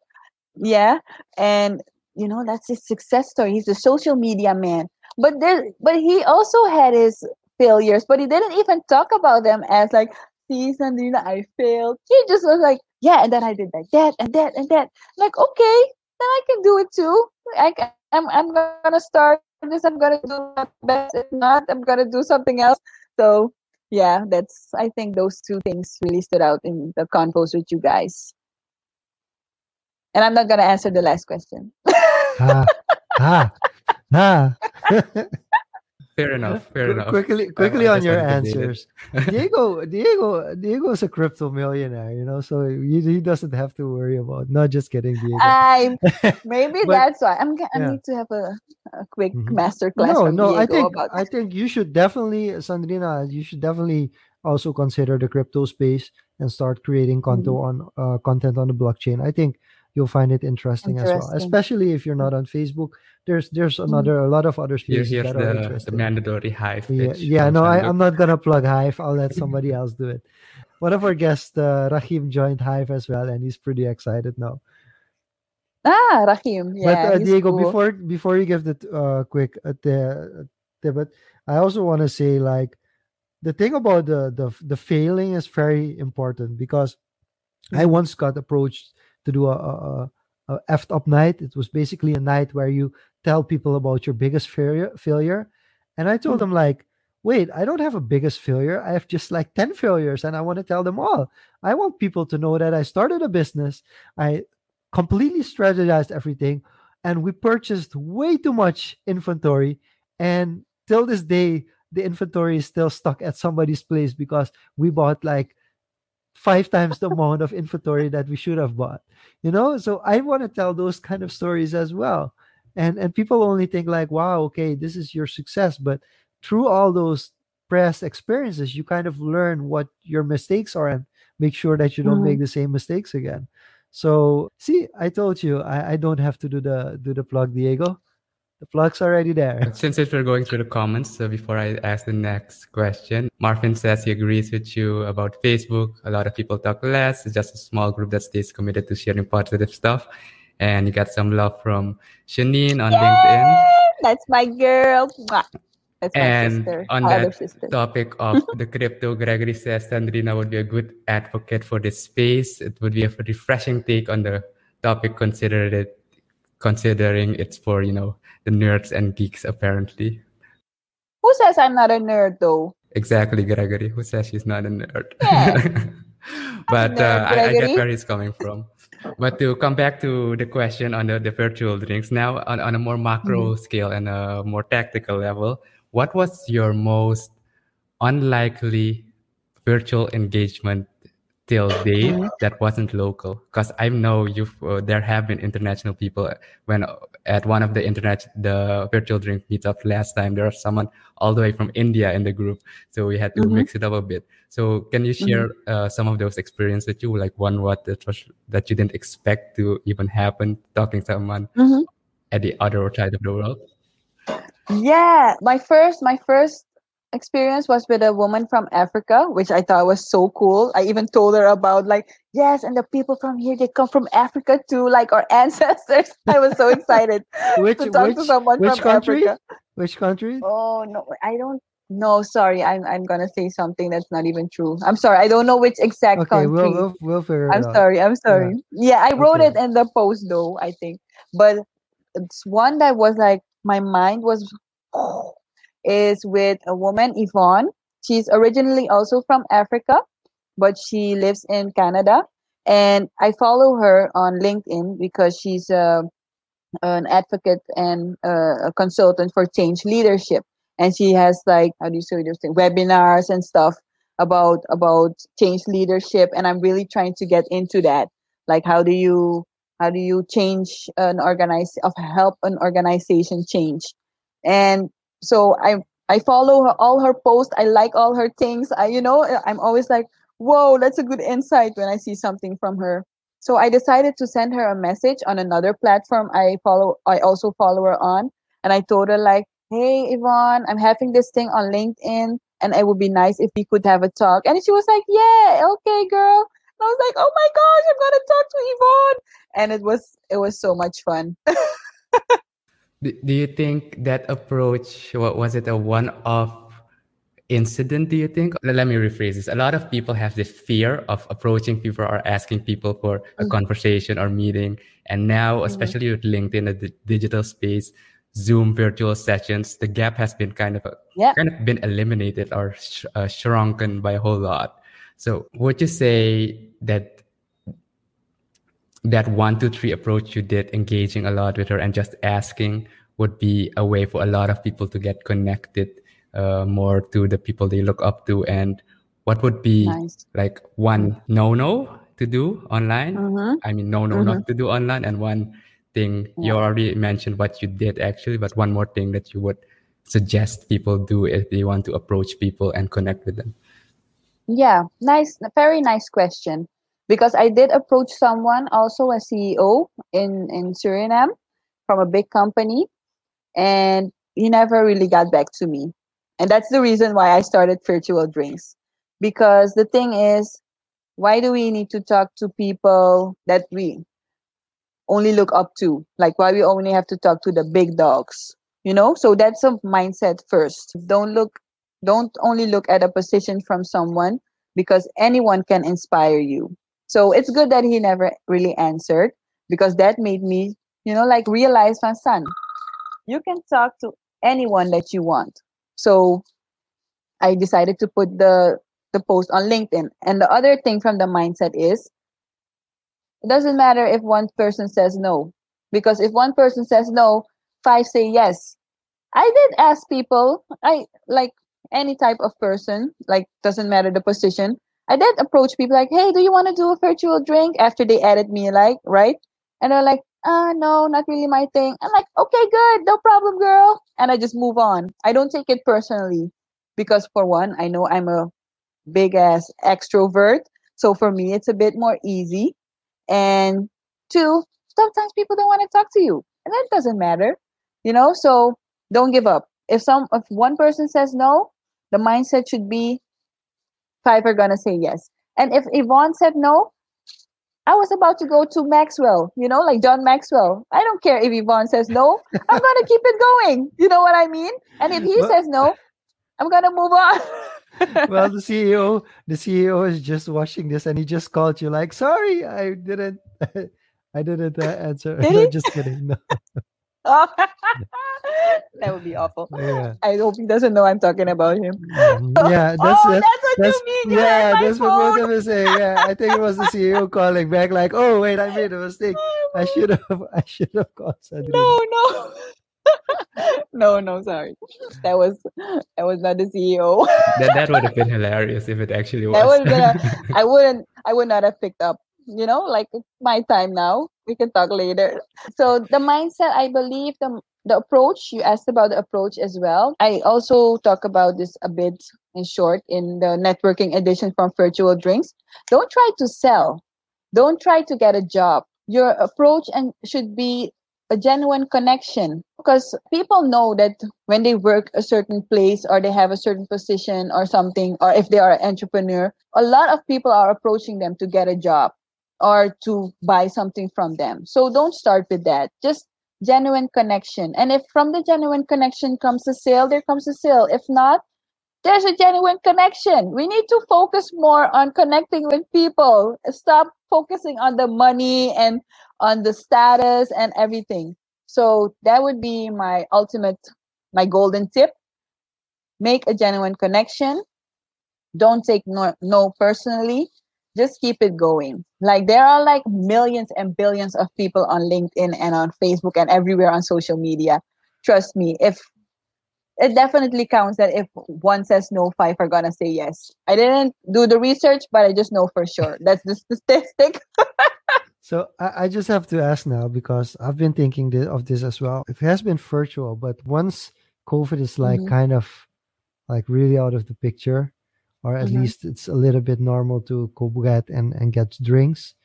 Speaker 1: yeah, and you know that's his success story. He's a social media man, but there, but he also had his failures, but he didn't even talk about them as like, see, Sandrina, I failed. He just was like, yeah, and then I did like that and that and that. Like, okay, then I can do it too. I can, I'm I'm gonna start this. I'm gonna do my best. If not, I'm gonna do something else. So yeah, that's I think those two things really stood out in the convos with you guys. And I'm not gonna answer the last question. [LAUGHS]
Speaker 3: ah, ah, ah. [LAUGHS]
Speaker 2: Fair enough. Fair enough.
Speaker 3: quickly, quickly
Speaker 2: I
Speaker 3: on
Speaker 2: just
Speaker 3: your
Speaker 2: wanted to date it.
Speaker 3: answers. [LAUGHS] Diego, Diego, Diego's a crypto millionaire, you know, so he, he doesn't have to worry about. Not just kidding, Diego.
Speaker 1: I [LAUGHS] maybe
Speaker 3: But-
Speaker 1: that's why I'm. g- I
Speaker 3: yeah.
Speaker 1: need to have a, a quick
Speaker 3: Mhm.
Speaker 1: master class
Speaker 3: no,
Speaker 1: from
Speaker 3: no,
Speaker 1: Diego
Speaker 3: I think
Speaker 1: about
Speaker 3: I think you should definitely, Sandrina, you should definitely also consider the crypto space and start creating content
Speaker 1: Mm-hmm.
Speaker 3: on uh, content on the blockchain. I think you'll find it interesting, as well, especially if you're not on Facebook. There's there's another a lot of other
Speaker 2: Here,
Speaker 3: spaces
Speaker 2: here's
Speaker 3: that are
Speaker 2: the, the mandatory hive
Speaker 3: Yeah, yeah no, I, I'm not gonna plug Hive. I'll let [LAUGHS] somebody else do it. One of our guests, uh, Rahim, joined Hive as well, and he's pretty excited now.
Speaker 1: ah Rahim.
Speaker 3: Yeah, but
Speaker 1: Yeah,
Speaker 3: uh,
Speaker 1: he's
Speaker 3: Diego,
Speaker 1: cool.
Speaker 3: before before you give the uh, quick uh, the but I also want to say like the thing about the the the failing is very important because I once got approached to do a, a, a, effed up night. It was basically a night where you tell people about your biggest failure failure, and I told
Speaker 1: Mhm.
Speaker 3: them like. Wait, I don't have a biggest failure. I have just like 10 failures and I want to tell them all. I want people to know that I started a business. I completely strategized everything and we purchased way too much inventory and till this day the inventory is still stuck at somebody's place because we bought like five times the amount of inventory that we should have bought you know so i want to tell those kind of stories as well and and people only think like wow okay this is your success but through all those past experiences you kind of learn what your mistakes are and make sure that you don't
Speaker 1: Mhm.
Speaker 3: make the same mistakes again so see, I told you I, I don't have to do the do the plug, Diego. The plug's already there.
Speaker 2: Since if we're going through the comments, so before I ask the next question, Marvin says he agrees with you about Facebook. A lot of people talk less. It's just a small group that stays committed to sharing positive stuff. And you got some love from Shanine on LinkedIn.
Speaker 1: That's my girl. That's my
Speaker 2: And
Speaker 1: sister.
Speaker 2: on that
Speaker 1: sister.
Speaker 2: topic [LAUGHS] of the crypto, Gregory says Sandrina would be a good advocate for this space. It would be a refreshing take on the topic, consider it, considering it's for you know the nerds and geeks apparently.
Speaker 1: Who says I'm not a nerd though?
Speaker 2: Exactly, Gregory. Who says she's not a nerd?
Speaker 1: Yeah. [LAUGHS]
Speaker 2: but
Speaker 1: nerd,
Speaker 2: uh, I, I get where he's coming from. But to come back to the question on the, the virtual drinks, now on, on a more macro
Speaker 1: Mm-hmm.
Speaker 2: scale and a more tactical level, what was your most unlikely virtual engagement till date
Speaker 1: Mhm.
Speaker 2: that wasn't local? Because I know you've uh, there have been international people when uh, at one of the internet the virtual drink meetup last time there was someone all the way from India in the group, so we had to
Speaker 1: Mhm.
Speaker 2: mix it up a bit. So can you share uh, some of those experiences with you, like one what that was that you didn't expect to even happen, talking to someone
Speaker 1: Mhm.
Speaker 2: at the other side of the world?
Speaker 1: Yeah, my first my first experience was with a woman from Africa, which I thought was so cool. I even told her about like, yes, and the people from here they come from Africa too, like our [LAUGHS] ancestors. I was so excited [LAUGHS]
Speaker 3: Which
Speaker 1: to talk
Speaker 3: which
Speaker 1: to someone
Speaker 3: which
Speaker 1: from
Speaker 3: country?
Speaker 1: Africa.
Speaker 3: Which country?
Speaker 1: Oh no, I don't no, sorry. I'm I'm gonna say something that's not even true. I'm sorry. I don't know which exact
Speaker 3: Okay, we'll
Speaker 1: country.
Speaker 3: we'll we'll figure
Speaker 1: I'm
Speaker 3: out.
Speaker 1: sorry. I'm
Speaker 3: Yeah.
Speaker 1: sorry. Yeah, I wrote
Speaker 3: Okay.
Speaker 1: it in the post though, I think. But it's one that was like my mind was is with a woman, Yvonne. She's originally also from Africa, but she lives in Canada. And I follow her on LinkedIn because she's a, an advocate and uh, a consultant for change leadership. And she has like how do you say this thing webinars and stuff about about change leadership. And I'm really trying to get into that. Like how do you how do you change an organize of help an organization change? And so I I follow her all her posts. I like all her things. I you know I'm always like, whoa, that's a good insight when I see something from her. So I decided to send her a message on another platform I follow. I also follow her on, and I told her like, hey Yvonne, I'm having this thing on LinkedIn, and it would be nice if we could have a talk. And she was like, yeah, okay, girl. And I was like, oh my gosh, I'm gonna talk to Yvonne, and it was it was so much fun. [LAUGHS]
Speaker 2: Do, do you think that approach what was it a one-off incident? Do you think? Let, me rephrase this. A lot of people have this fear of approaching people or asking people for a
Speaker 1: Mm.
Speaker 2: conversation or meeting, and now,
Speaker 1: Mhm.
Speaker 2: especially with LinkedIn, the digital space, Zoom virtual sessions, the gap has been kind of a,
Speaker 1: Yeah.
Speaker 2: kind of been eliminated or sh- uh, shrunken by a whole lot. So, would you say that that one two three approach you did engaging a lot with her and just asking would be a way for a lot of people to get connected uh, more to the people they look up to and what would be
Speaker 1: Nice.
Speaker 2: like one no no to do online
Speaker 1: Mm-hmm.
Speaker 2: i mean no no
Speaker 1: Mm-hmm.
Speaker 2: not to do online and one thing you already mentioned what you did actually but one more thing that you would suggest people do if they want to approach people and connect with them
Speaker 1: Yeah, nice, very nice question. Because I did approach someone, also a CEO in in Suriname, from a big company, and he never really got back to me. And that's the reason why I started virtual drinks. Because the thing is, why do we need to talk to people that we only look up to? Like why we only have to talk to the big dogs? You know? So that's a mindset first. Don't look don't only look at a position from someone because anyone can inspire you. So it's good that he never really answered because that made me, you know, like realize my son, you can talk to anyone that you want. So I decided to put the the post on LinkedIn. And the other thing from the mindset is it doesn't matter if one person says no because if one person says no, five say yes. I did ask people, I like any type of person, like doesn't matter the position. I did approach people like, hey, do you want to do a virtual drink? After they added me, like, right? And they're like, ah, no, not really my thing. I'm like, okay, good, no problem, girl. And I just move on. I don't take it personally because for one, I know I'm a big ass extrovert. So for me, it's a bit more easy. And two, sometimes people don't want to talk to you, and that doesn't matter, you know. So don't give up. If some, if one person says no, the mindset should be five are gonna say yes. And if Yvonne said no, I was about to go to Maxwell, you know, like John Maxwell. I don't care if Yvonne says no, I'm gonna keep it going. You know what I mean? And if he
Speaker 3: Well-
Speaker 1: says no, I'm gonna move on. [LAUGHS]
Speaker 3: well, the CEO, the CEO is just watching this, and he just called you like, "Sorry, I didn't, [LAUGHS] I didn't uh, answer."
Speaker 1: Did [LAUGHS] he?
Speaker 3: just kidding. No.
Speaker 1: Oh, [LAUGHS] that would be awful.
Speaker 3: Yeah,
Speaker 1: I hope he doesn't know I'm talking about him.
Speaker 3: Mhm. yeah. [LAUGHS] That's
Speaker 1: oh,
Speaker 3: that's,
Speaker 1: that's what
Speaker 3: that's
Speaker 1: you mean.
Speaker 3: Yeah.
Speaker 1: had my
Speaker 3: That's what both
Speaker 1: phone.
Speaker 3: of us say. Yeah, I think it was the CEO [LAUGHS] calling back, like, "Oh wait, I made a mistake. I should have, I should have called Sandrine."
Speaker 1: No, no. no, no, sorry. That was that was not the CEO.
Speaker 2: that that would have been hilarious if it actually was
Speaker 1: That would have been a, I wouldn't I would not have picked up. You know, like my time now. We can talk later. So the mindset, I believe the the approach you asked about the approach as well. I also talk about this a bit in short in the networking edition from Virtual Drinks. Don't try to sell. Don't try to get a job. Your approach and should be a genuine connection because people know that when they work a certain place or they have a certain position or something or if they are an entrepreneur a lot of people are approaching them to get a job or to buy something from them so don't start with that just genuine connection and if from the genuine connection comes a sale there comes a sale if not there's a genuine connection. We need to focus more on connecting with people. Stop focusing on the money and on the status and everything. So that would be my ultimate, my golden tip. Make a genuine connection. Don't take no, no personally. Just keep it going. Like there are like millions and billions of people on LinkedIn and on Facebook and everywhere on social media. Trust me, if it definitely counts that if one says no, five are gonna say yes. I didn't do the research, but I just know for sure. That's the [LAUGHS] statistic.
Speaker 3: so I, I, just have to ask now because I've been thinking of this as well. It has been virtual, but once COVID is like mm-hmm. kind of like really out of the picture, or at mm-hmm. least it's a little bit normal to go get and, and get drinks.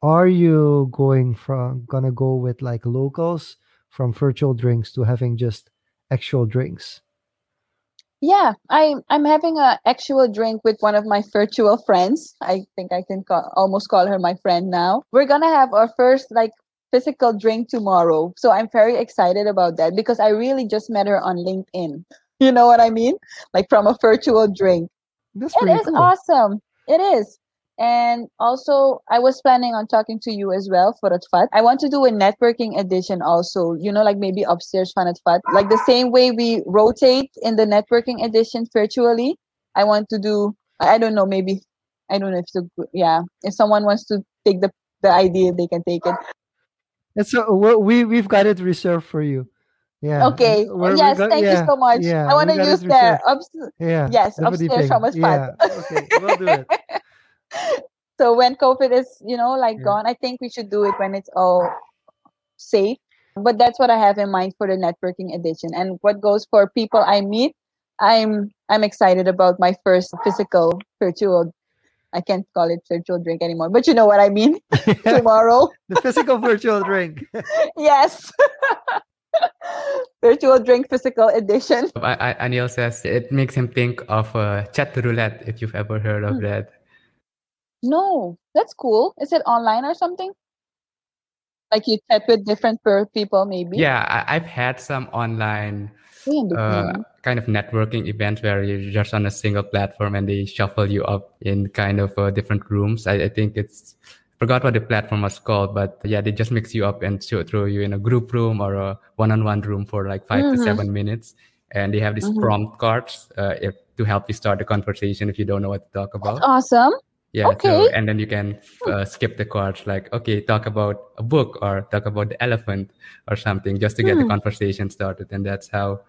Speaker 3: Are you going from gonna go with like locals from virtual drinks to having just actual drinks?
Speaker 1: Yeah, I I'm having a actual drink with one of my virtual friends. I think I can call, almost call her my friend now. We're gonna have our first like physical drink tomorrow, so I'm very excited about that because I really just met her on LinkedIn. You know what I mean? Like from a virtual drink.
Speaker 3: That's
Speaker 1: it is
Speaker 3: cool.
Speaker 1: awesome. It is. And also, I was planning on talking to you as well for Atfat. I want to do a networking edition also, you know, like maybe upstairs fan Atfat. Like the same way we rotate in the networking edition virtually. I want to do, I don't know, maybe, I don't know if so, yeah, if someone wants to take the, the idea, they can take it.
Speaker 3: And so we, we've got it reserved for you. Yeah.
Speaker 1: Okay. We're, yes. Thank yeah, you so much. Yeah, I want to use that. Ups- yeah. Yes. Upstairs from a spot.
Speaker 3: Yeah. Okay. We'll do it. [LAUGHS]
Speaker 1: so when COVID is, you know, like yeah. gone, I think we should do it when it's all safe. But that's what I have in mind for the networking edition. And what goes for people I meet, I'm I'm excited about my first physical virtual I can't call it virtual drink anymore, but you know what I mean. [LAUGHS] [LAUGHS] Tomorrow.
Speaker 3: the physical virtual drink.
Speaker 1: yes. [LAUGHS] virtual drink physical edition. [LAUGHS]
Speaker 2: I, I, Anil says it makes him think of uh, chat roulette, if you've ever heard of hmm. that.
Speaker 1: No, that's cool. Is it online or something? Like you chat with different people, maybe?
Speaker 2: Yeah, I, have had some online uh, kind of networking events where you're just on a single platform and they shuffle you up in kind of uh, different rooms. I, I, think it's forgot what the platform was called, but yeah, they just mix you up and throw you in a group room or a one-on-one room for like 5 mm-hmm. to seven minutes, and they have these mm-hmm. prompt cards uh, if, to help you start the conversation if you don't know what to talk about.
Speaker 1: That's awesome.
Speaker 2: Yeah. Okay. So, and then you can uh, skip the cards like, okay, talk about a book or talk about the elephant or something just to get mm. the hmm. conversation started. And that's how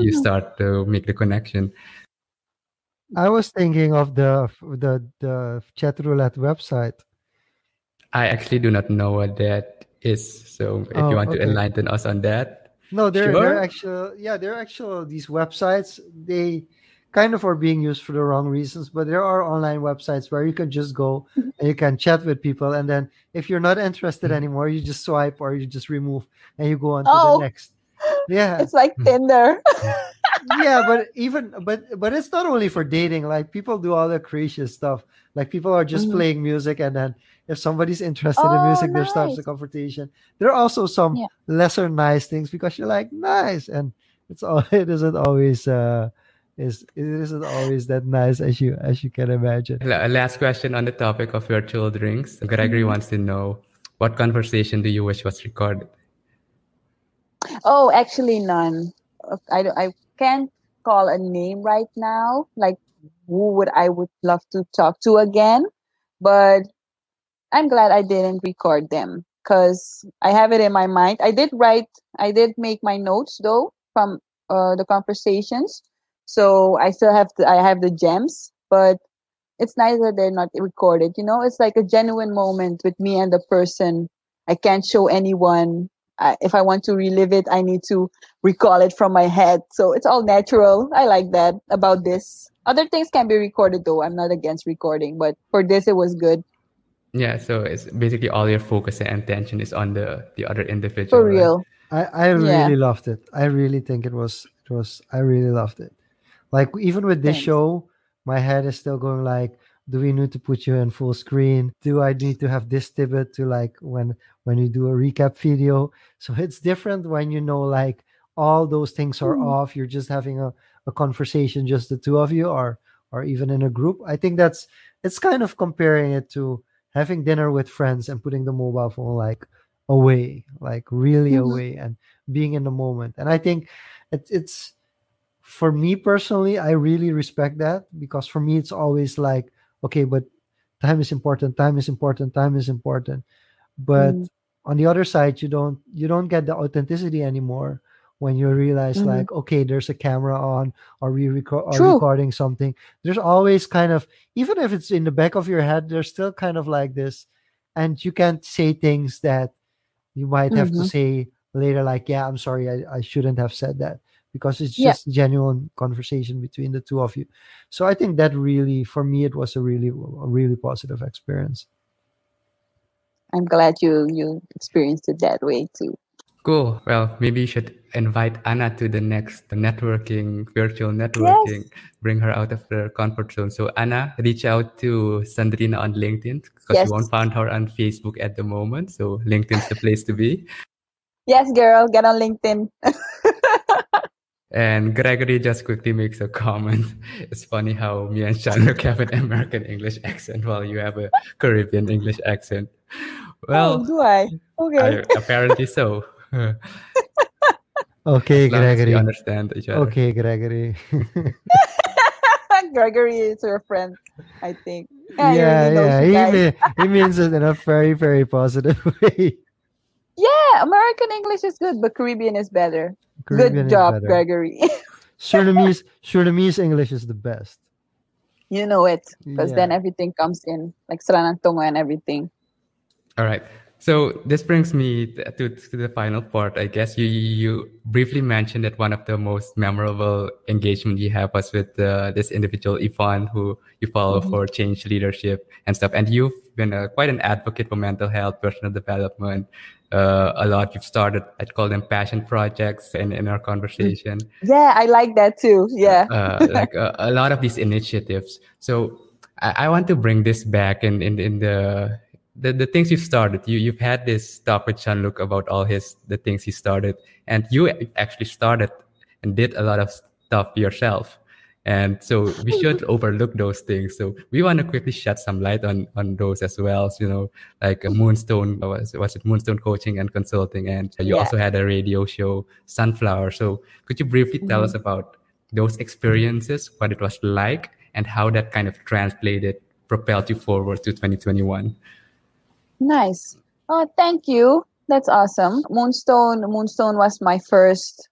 Speaker 2: you hmm. start to make the connection.
Speaker 3: I was thinking of the the the chat roulette website.
Speaker 2: I actually do not know what that is. So if oh, you want okay. to enlighten us on that.
Speaker 3: No, there sure. there are actual yeah, there are actual these websites. They kind of are being used for the wrong reasons but there are online websites where you can just go and you can chat with people and then if you're not interested mm-hmm. anymore you just swipe or you just remove and you go on to oh, the next yeah
Speaker 1: it's like mm-hmm. tinder [LAUGHS]
Speaker 3: yeah but even but but it's not only for dating like people do all the crazy stuff like people are just mm-hmm. playing music and then if somebody's interested oh, in music nice. there starts a conversation there are also some yeah. lesser nice things because you're like nice and it's all [LAUGHS] it isn't always uh is it isn't always that nice as you as you can imagine.
Speaker 2: Last question on the topic of virtual drinks. Gregory mm-hmm. wants to know what conversation do you wish was recorded?
Speaker 1: Oh, actually none. I I can't call a name right now. Like who would I would love to talk to again, but I'm glad I didn't record them because I have it in my mind. I did write. I did make my notes though from uh, the conversations so I still have to, I have the gems, but it's nice that they're not recorded. You know, it's like a genuine moment with me and the person. I can't show anyone. I, if I want to relive it, I need to recall it from my head. So it's all natural. I like that about this. Other things can be recorded though. I'm not against recording, but for this, it was good.
Speaker 2: Yeah, so it's basically all your focus and attention is on the the other individual.
Speaker 1: For
Speaker 2: right?
Speaker 1: real.
Speaker 3: I, I
Speaker 1: Yeah.
Speaker 3: really loved it. I really think it was it was I really loved it. Like even with this
Speaker 1: Thanks.
Speaker 3: show, my head is still going like, do we need to put you in full screen? Do I need to have this tidbit to like when when you do a recap video? So it's different when you know like all those things are
Speaker 1: Mhm.
Speaker 3: off. You're just having a, a conversation, just the two of you, or or even in a group. I think that's it's kind of comparing it to having dinner with friends and putting the mobile phone like away, like really
Speaker 1: Mhm.
Speaker 3: away and being in the moment. And I think it, it's for me personally, I really respect that because for me, it's always like, okay, but time is important, time is important, time is important. But
Speaker 1: Mm.
Speaker 3: on the other side, you don't you don't get the authenticity anymore when you realize
Speaker 1: Mhm.
Speaker 3: like, okay, there's a camera on, or we record are recording something. There's always kind of even if it's in the back of your head, there's still kind of like this, and you can't say things that you might have to
Speaker 1: Mhm.
Speaker 3: say later like yeah i'm sorry I, I shouldn't have said that because it's
Speaker 1: Yeah.
Speaker 3: just genuine conversation between the two of you so i think that really for me it was a really a really positive experience
Speaker 1: I'm glad you you experienced it that way too.
Speaker 2: Cool. Well, maybe you should invite Anna to the next networking, virtual networking, bring her out of her comfort zone. So, Anna, reach out to Sandrina on LinkedIn because
Speaker 1: Yes.
Speaker 2: you won't find her on Facebook at the moment. So, LinkedIn's the place to be.
Speaker 1: Yes, girl, get on LinkedIn. [LAUGHS]
Speaker 2: And Gregory just quickly makes a comment. It's funny how me and Jean-Luc [LAUGHS] have an American English accent while you have a Caribbean English accent.
Speaker 1: oh,
Speaker 2: Well,
Speaker 1: do I? Okay.
Speaker 2: I, apparently so. [LAUGHS] as
Speaker 3: okay
Speaker 2: long as we
Speaker 3: gregory
Speaker 2: understand each other.
Speaker 3: okay gregory [LAUGHS]
Speaker 1: Gregory is your friend, I think. Yeah,
Speaker 3: yeah
Speaker 1: he really
Speaker 3: yeah he, mean, he means it in a very very positive [LAUGHS] way
Speaker 1: Yeah, American English is good, but Caribbean is better.
Speaker 3: Caribbean
Speaker 1: good
Speaker 3: is
Speaker 1: job,
Speaker 3: better.
Speaker 1: Gregory. [LAUGHS]
Speaker 3: Surinamese Surinamese English is the best
Speaker 1: you know it, because
Speaker 3: Yeah.
Speaker 1: then everything comes in, like Sranan Tongo and everything.
Speaker 2: All right. So this brings me to, to the final part. I guess you you briefly mentioned that one of the most memorable engagement you have was with uh, this individual Yvonne, who you follow
Speaker 1: Mhm.
Speaker 2: for change leadership and stuff. And you've been a, quite an advocate for mental health, personal development. Uh, a lot you've started. I'd call them passion projects in, in our conversation.
Speaker 1: Yeah, I like that too. Yeah.
Speaker 2: uh, like a, a lot of these initiatives. So I, I want to bring this back in in, in the, the the things you've started. You you've had this talk with Jean-Luc about all his the things he started, and you actually started and did a lot of stuff yourself. And so we should overlook those things. So we want to quickly shed some light on on those as well. So, you know, like Moonstone was was it Moonstone Coaching and Consulting, and you
Speaker 1: Yeah.
Speaker 2: also had a radio show, Sunflower. So could you briefly tell mm-hmm. us about those experiences, what it was like, and how that kind of translated, propelled you forward to 2021?
Speaker 1: Nice. Oh, thank you. That's awesome. Moonstone Moonstone was my first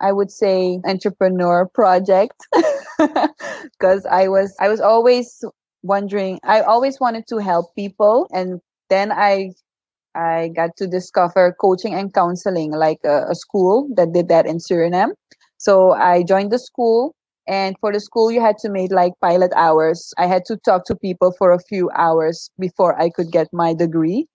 Speaker 1: I would say entrepreneur project [LAUGHS] because I was I was always wondering I always wanted to help people and then I I got to discover coaching and counseling like a, a school that did that in Suriname. So I joined the school and for the school you had to make like pilot hours. I had to talk to people for a few hours before I could get my degree.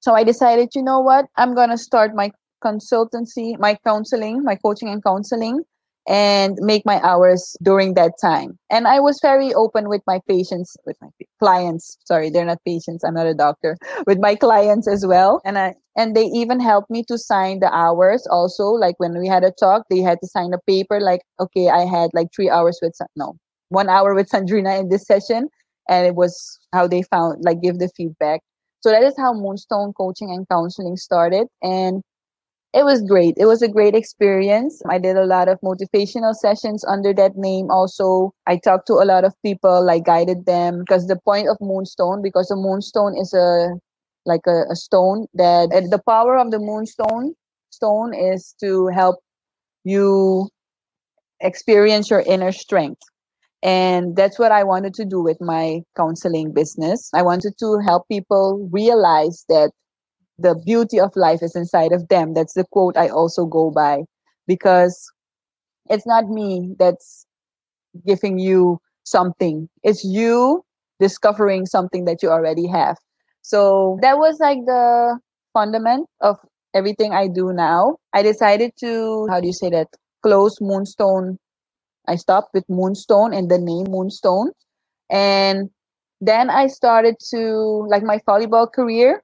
Speaker 1: So I decided, you know what? I'm going to start my consultancy, my counseling, my coaching and counseling, and make my hours during that time. And I was very open with my patients, with my clients. Sorry, they're not patients. I'm not a doctor. [LAUGHS] With my clients as well. And I and they even helped me to sign the hours also. Like when we had a talk, they had to sign a paper like, okay, I had like three hours with no, one hour with [LAUGHS] Sandrina in this session. And it was how they found like give the feedback. So that is how Moonstone Coaching and Counseling started. And it was great. It was a great experience. I did a lot of motivational sessions under that name. Also, I talked to a lot of people, like guided them because the point of Moonstone, because the Moonstone is a like a, a stone that the power of the Moonstone stone is to help you experience your inner strength. And that's what I wanted to do with my counseling business. I wanted to help people realize that the beauty of life is inside of them. That's the quote I also go by because it's not me that's giving you something, it's you discovering something that you already have. So that was like the fundament of everything I do now. I decided to, how do you say that, close Moonstone. I stopped with Moonstone and the name Moonstone. And then I started to, like my volleyball career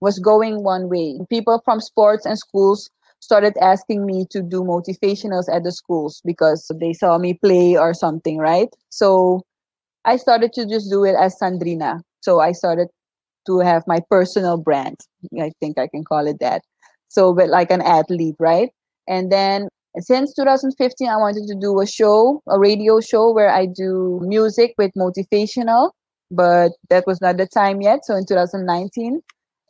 Speaker 1: was going one way. People from sports and schools started asking me to do motivationals at the schools because they saw me play or something, right? So I started to just do it as Sandrina. So I started to have my personal brand. I think I can call it that. So, but like an athlete, right? And then since 2015, I wanted to do a show, a radio show where I do music with motivational, but that was not the time yet. So in 2019,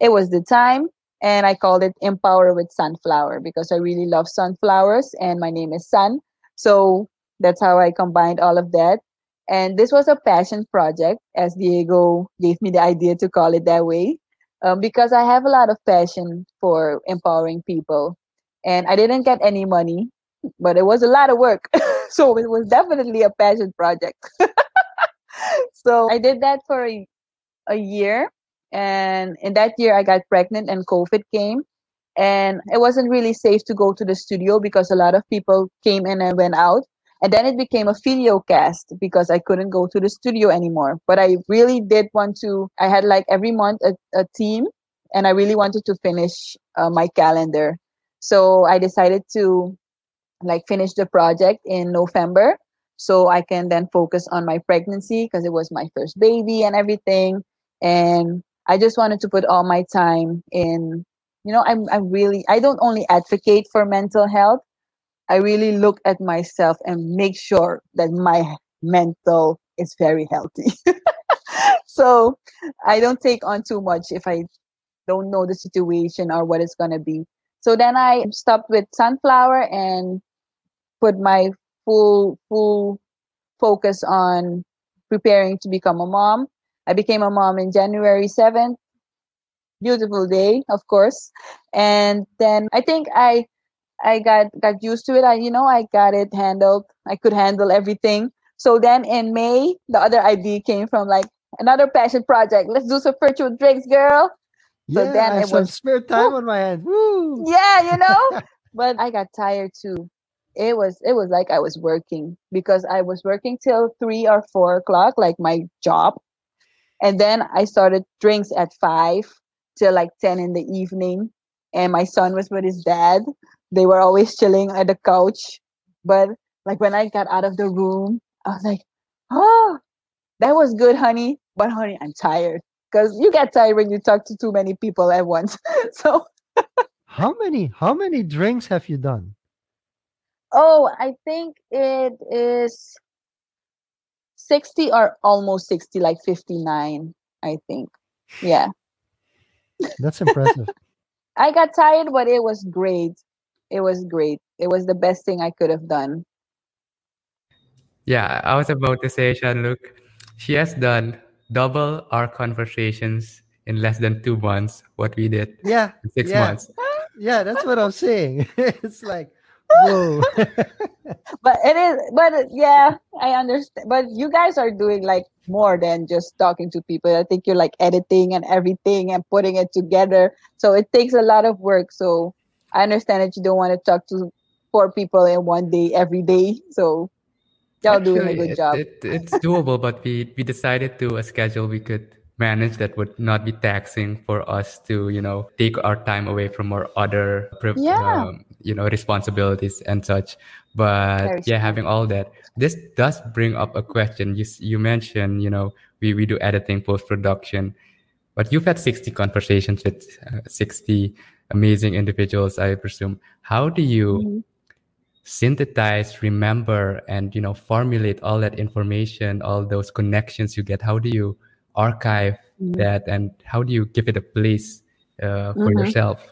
Speaker 1: it was the time. And I called it Empower with Sunflower because I really love sunflowers and my name is Sun. So that's how I combined all of that. And this was a passion project, as Diego gave me the idea to call it that way, um, because I have a lot of passion for empowering people. And I didn't get any money, but it was a lot of work. [LAUGHS] so it was definitely a passion project. [LAUGHS] so I did that for a, a year. And in that year, I got pregnant and COVID came. And it wasn't really safe to go to the studio because a lot of people came in and went out. And then it became a video cast because I couldn't go to the studio anymore. But I really did want to, I had like every month a, a team and I really wanted to finish uh, my calendar. So I decided to like finish the project in November so I can then focus on my pregnancy because it was my first baby and everything. And I just wanted to put all my time in, you know, I'm, I'm really, I don't only advocate for mental health, I really look at myself and make sure that my mental is very healthy. [LAUGHS] so I don't take on too much if I don't know the situation or what it's going to be. So then I stopped with sunflower and put my full full focus on preparing to become a mom. I became a mom in January 7th. Beautiful day, of course. And then I think I I got got used to it. I you know I got it handled. I could handle everything. So then in May, the other idea came from like another passion project. Let's do some virtual drinks, girl.
Speaker 3: So yeah, then it was spare time on my hand. Woo!
Speaker 1: Yeah, you know. [LAUGHS] but I got tired too. It was it was like I was working because I was working till three or four o'clock, like my job, and then I started drinks at five till like ten in the evening. And my son was with his dad, they were always chilling at the couch. But like when I got out of the room, I was like, oh, that was good, honey. But honey, I'm tired because you get tired when you talk to too many people at once. [LAUGHS] so,
Speaker 3: how many how many drinks have you done?
Speaker 1: Oh, I think it is 60 or almost 60, like 59, I think. Yeah.
Speaker 3: That's impressive. [LAUGHS]
Speaker 1: I got tired, but it was great it was great. It was the best thing I could have done.
Speaker 2: Yeah, I was about to say, Look, she has done double our conversations in less than two months. What we did,
Speaker 3: yeah,
Speaker 2: six
Speaker 3: yeah.
Speaker 2: months. [LAUGHS]
Speaker 3: Yeah, that's what I'm saying. [LAUGHS] it's like, whoa. [LAUGHS]
Speaker 1: but it is, but yeah, I understand. But you guys are doing like more than just talking to people. I think you're like editing and everything and putting it together. So it takes a lot of work. So I understand that you don't want to talk to four people in one day every day. So y'all doing a good
Speaker 2: it,
Speaker 1: job.
Speaker 2: It, it's doable, but we we decided to a schedule we could manage that would not be taxing for us to you know take our time away from our other
Speaker 1: yeah.
Speaker 2: um, you know responsibilities and such but Very yeah true. having all that this does bring up a question you you mentioned you know we, we do editing post production but you've had 60 conversations with uh, 60 amazing individuals, I presume. How do you mm-hmm. synthesize, remember, and you know formulate all that information, all those connections you get? How do you archive mm-hmm. that, and how do you give it a place uh, for mm-hmm. yourself?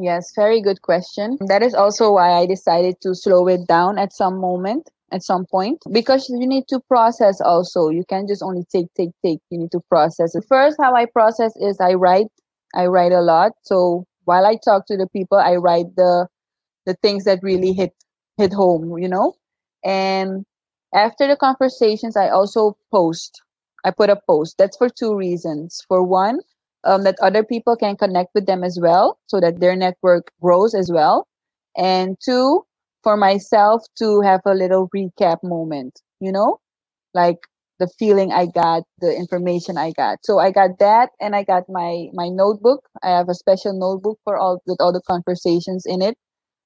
Speaker 1: Yes, very good question. That is also why I decided to slow it down at some moment at some point because you need to process also you can't just only take take take you need to process it first how i process is i write I write a lot. So while I talk to the people, I write the the things that really hit hit home, you know. And after the conversations, I also post. I put a post. That's for two reasons. For one, um, that other people can connect with them as well, so that their network grows as well. And two, for myself to have a little recap moment, you know, like the feeling I got, the information I got. So I got that, and I got my my notebook. I have a special notebook for all with all the conversations in it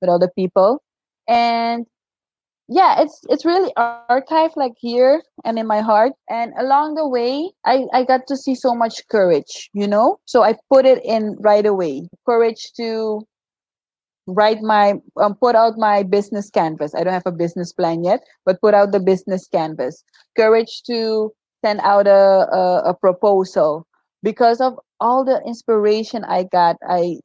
Speaker 1: with all the people, and yeah, it's it's really archived like here and in my heart. And along the way, I I got to see so much courage, you know. So I put it in right away. Courage to write my um, put out my business canvas i don't have a business plan yet but put out the business canvas courage to send out a, a, a proposal because of all the inspiration i got i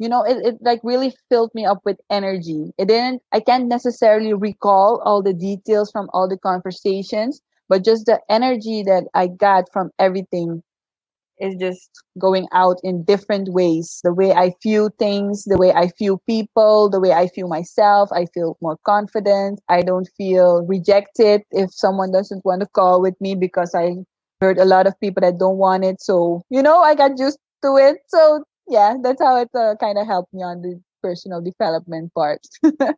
Speaker 1: you know it, it like really filled me up with energy. It didn't i can't necessarily recall all the details from all the conversations but just the energy that i got from everything is just going out in different ways. The way i feel things the way i feel people the way i feel myself i feel more confident. I don't feel rejected if someone doesn't want to call with me because i heard a lot of people that don't want it. So you know i got used to it. So yeah that's how it uh, kind of helped me on the personal development part [LAUGHS]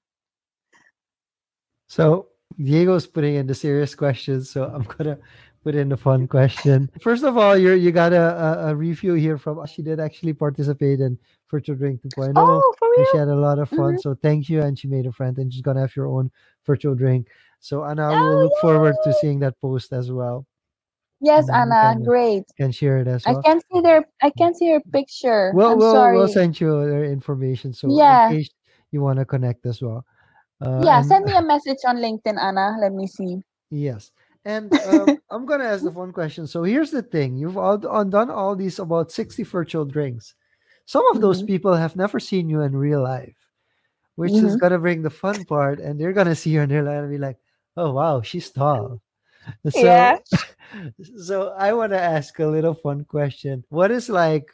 Speaker 3: so diego's putting in the serious questions so i'm gonna put in a fun question. First of all, you you got a, a, a, review here from she did actually participate in Virtual Drink 2.0.
Speaker 1: Oh, for real?
Speaker 3: she had a lot of fun. Mm-hmm. So thank you. And she made a friend and she's gonna have your own virtual drink. So Anna, oh, will look forward to seeing that post as well.
Speaker 1: Yes, Anna, can, great.
Speaker 3: Can share it as well.
Speaker 1: I can't see their I can't see her picture.
Speaker 3: Well,
Speaker 1: I'm
Speaker 3: we'll,
Speaker 1: sorry.
Speaker 3: we'll send you their information. So
Speaker 1: yeah.
Speaker 3: in case you want to connect as well.
Speaker 1: Uh, yeah, and, send me a message on LinkedIn, Anna. Let me see.
Speaker 3: Yes. And [LAUGHS] um, I'm gonna ask the fun question. So here's the thing: you've all done all these about 60 virtual drinks. Some of those mm-hmm. people have never seen you in real life, which mm-hmm. is gonna bring the fun part, and they're gonna see you in real life and be like, "Oh wow, she's tall."
Speaker 1: So, yeah. [LAUGHS]
Speaker 3: so I want to ask a little fun question. What is like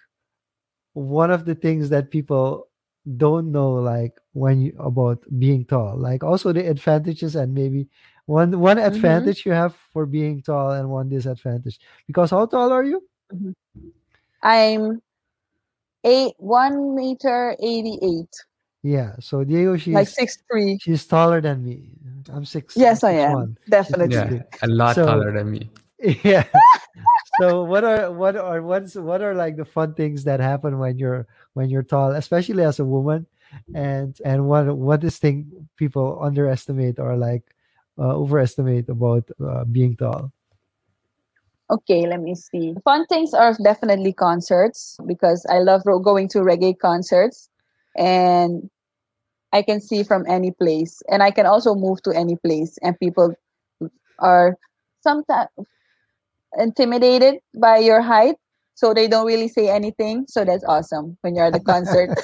Speaker 3: one of the things that people don't know, like when you about being tall, like also the advantages and maybe one one mm-hmm. advantage mm-hmm. you have for being tall and one disadvantage. Because how tall are you?
Speaker 1: Mm-hmm. I'm eight one meter eighty eight.
Speaker 3: Yeah. So Diego, she's
Speaker 1: like six three.
Speaker 3: She's taller than me. I'm six.
Speaker 1: Yes,
Speaker 3: six
Speaker 1: I am. One. Definitely.
Speaker 2: Yeah, a lot so, taller than me. [LAUGHS]
Speaker 3: Yeah. so what are what are what's what are like the fun things that happen when you're when you're tall, especially as a woman? And and what what is thing people underestimate or like uh, overestimate about uh, being tall?
Speaker 1: Okay, let me see. Fun things are definitely concerts because I love going to reggae concerts and I can see from any place and I can also move to any place and people are sometimes intimidated by your height so they don't really say anything so that's awesome when you're at the concert. [LAUGHS]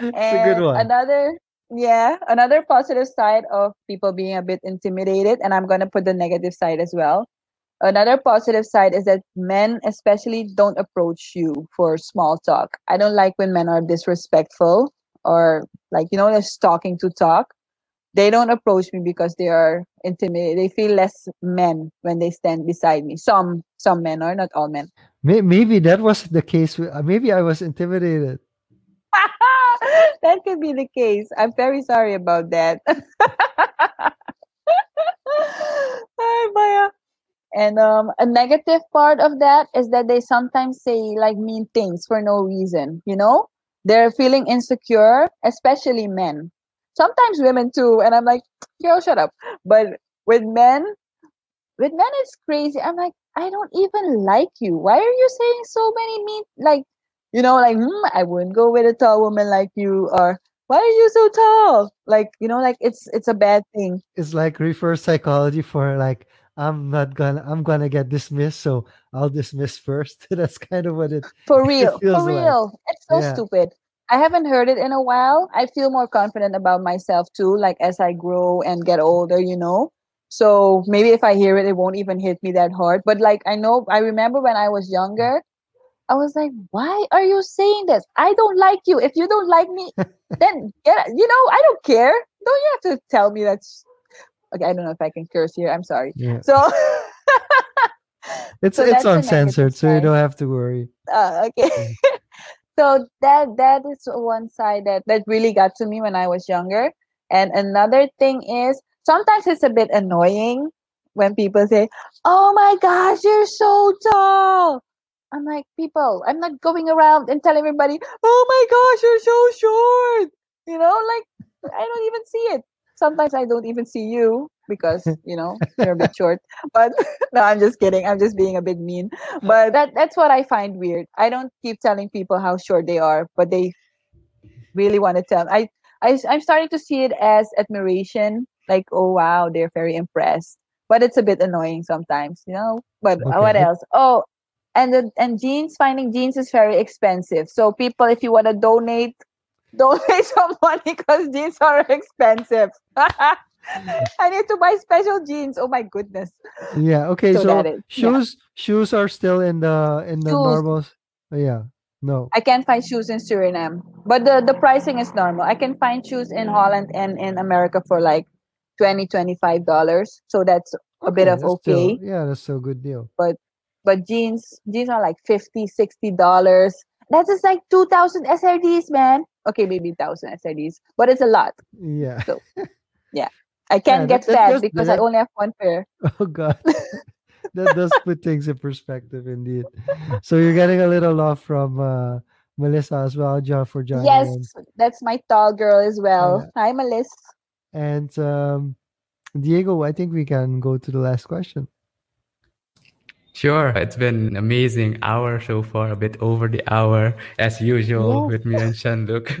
Speaker 3: and a good one.
Speaker 1: Another yeah another positive side of people being a bit intimidated and i'm to put the negative side as well another positive side is that men especially don't approach you for small talk. I don't like when men are disrespectful or like you know they're talking to talk. They don't approach me because they are intimidated they feel less men when they stand beside me. Some some men are not all men.
Speaker 3: Maybe that was the case uh, maybe i was intimidated. [LAUGHS]
Speaker 1: That could be the case. I'm very sorry about that. [LAUGHS] and um, a negative part of that is that they sometimes say like mean things for no reason. You know, they're feeling insecure, especially men. Sometimes women too. And I'm like, girl, shut up. But with men, with men, it's crazy. I'm like, I don't even like you. Why are you saying so many mean like you know, like mm, I wouldn't go with a tall woman like you, or why are you so tall? Like you know, like it's it's a bad thing.
Speaker 3: It's like reverse psychology for like I'm not gonna I'm gonna get dismissed, so I'll dismiss first. [LAUGHS] That's kind of what it
Speaker 1: for [LAUGHS] real it for real. Like. It's so yeah. stupid. I haven't heard it in a while. I feel more confident about myself too, like as I grow and get older, you know. So maybe if I hear it, it won't even hit me that hard. But like I know, I remember when I was younger, I was like, why are you saying this? I don't like you. If you don't like me, [LAUGHS] then get you know, I don't care. Don't you have to tell me that's okay. I don't know if I can curse here. I'm sorry.
Speaker 3: Yeah.
Speaker 1: So [LAUGHS]
Speaker 3: It's
Speaker 1: So
Speaker 3: it's uncensored, so you don't have to worry.
Speaker 1: Uh, okay. [LAUGHS] so that that is one side that that really got to me when I was younger. And another thing is sometimes it's a bit annoying when people say, "Oh my gosh, you're so tall." I'm like, people, I'm not going around and telling everybody, "Oh my gosh, you're so short." You know, like I don't even see it. Sometimes I don't even see you because [LAUGHS] you know you're a bit short. But [LAUGHS] no, I'm just kidding. I'm just being a bit mean but that that's what I find weird. I don't keep telling people how short they are, but they really want to tell. I I I'm starting to see it as admiration. Like, oh wow, they're very impressed. But it's a bit annoying sometimes, you know. But uh, what else? Oh, and the, and jeans. Finding jeans is very expensive. So people, if you want to donate, donate [LAUGHS] some money because jeans are expensive. [LAUGHS] I need to buy special jeans. Oh my goodness.
Speaker 3: Yeah. Okay.
Speaker 1: So
Speaker 3: So,
Speaker 1: that is- yeah.
Speaker 3: shoes shoes are still in the in the
Speaker 1: Shoes.
Speaker 3: normal. oh, yeah. No.
Speaker 1: I can't find shoes in Suriname, but the, the pricing is normal. I can find shoes in Holland and in America for like 20 dollars. So that's a bit of okay.
Speaker 3: Still, yeah, that's still a good deal.
Speaker 1: But but jeans jeans are like 50 60 dollars. That's just like 2000 SRDs, man. Okay, maybe 1000 SRDs, but it's a lot.
Speaker 3: Yeah. So, [LAUGHS] yeah.
Speaker 1: I can't
Speaker 3: that-
Speaker 1: get
Speaker 3: that
Speaker 1: because I only have one pair. [LAUGHS]
Speaker 3: Oh God. [LAUGHS] that does put things in perspective, indeed. So you're getting a little love from uh, Melissa as well, John for joining
Speaker 1: Yes, that's my tall girl as well. Hi, Melis.
Speaker 3: And um, Diego, I think we can go to the last question.
Speaker 2: Sure, it's been an amazing hour so far, a bit over the hour as usual
Speaker 1: Yes.
Speaker 2: with me and Jean-Luc. [LAUGHS] [LAUGHS]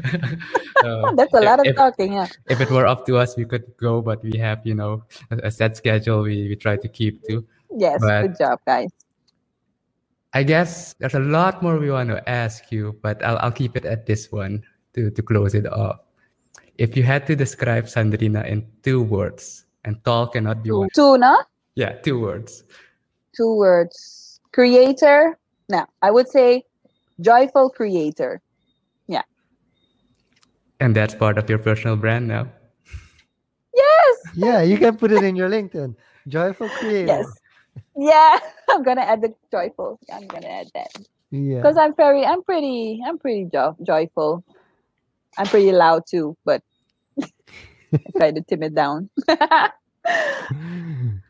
Speaker 2: Uh,
Speaker 1: That's a lot of
Speaker 2: if,
Speaker 1: talking. Yeah.
Speaker 2: if it were up to us, we could go, but we have, you know, a, a set schedule we, we try to keep to.
Speaker 1: Yes.
Speaker 2: But-
Speaker 1: good job, guys.
Speaker 2: I guess there's a lot more we want to ask you, but I'll, I'll keep it at this one to, to close it off. If you had to describe Sandrina in two words, and tall cannot be one.
Speaker 1: two, no?
Speaker 2: Yeah, two words.
Speaker 1: Two words creator no i would say joyful creator Yeah.
Speaker 2: And that's part of your personal brand now.
Speaker 1: yes
Speaker 3: Yeah, you can put it in your LinkedIn. Joyful creator.
Speaker 1: yes yeah [LAUGHS] i'm gonna add the joyful i'm gonna add that
Speaker 3: Yeah.
Speaker 1: because i'm very i'm pretty i'm pretty jo- joyful i'm pretty loud too but [LAUGHS] i try to tame it down [LAUGHS]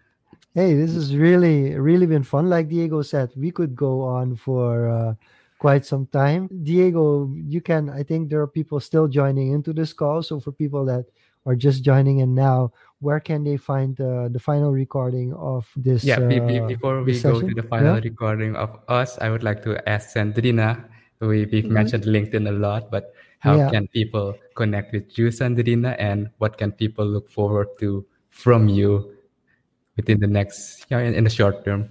Speaker 3: hey, this has really, really been fun. Like Diego said, we could go on for uh, quite some time. Diego, you can, I think there are people still joining into this call. So for people that are just joining in now, where can they find uh, the final recording of this?
Speaker 2: Yeah,
Speaker 3: uh,
Speaker 2: before we go to the final
Speaker 3: Yeah?
Speaker 2: recording of us, I would like to ask Sandrina. We, we've
Speaker 1: Mhm.
Speaker 2: mentioned LinkedIn a lot, but how
Speaker 3: Yeah.
Speaker 2: can people connect with you, Sandrina, and what can people look forward to from you within the next, know, in, in the short term?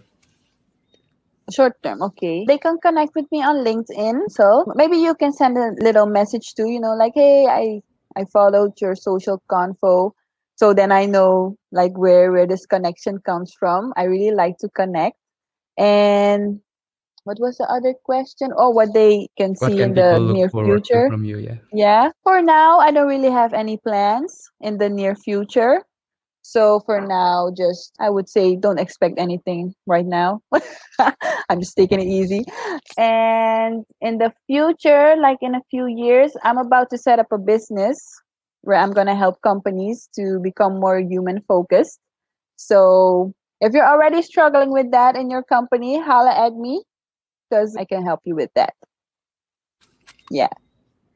Speaker 1: short term okay they can connect with me on linkedin so maybe you can send a little message too you know like hey i i followed your Social Confoes so then i know like where where this connection comes from i really like to connect and what was the other question oh what they can
Speaker 2: What
Speaker 1: see
Speaker 2: can
Speaker 1: in the near future
Speaker 2: from you? Yeah.
Speaker 1: yeah for now i don't really have any plans in the near future so for now just i would say don't expect anything right now [LAUGHS] i'm just taking it easy and in the future like in a few years i'm about to set up a business where i'm going to help companies to become more human focused so if you're already struggling with that in your company holla at me because i can help you with that Yeah.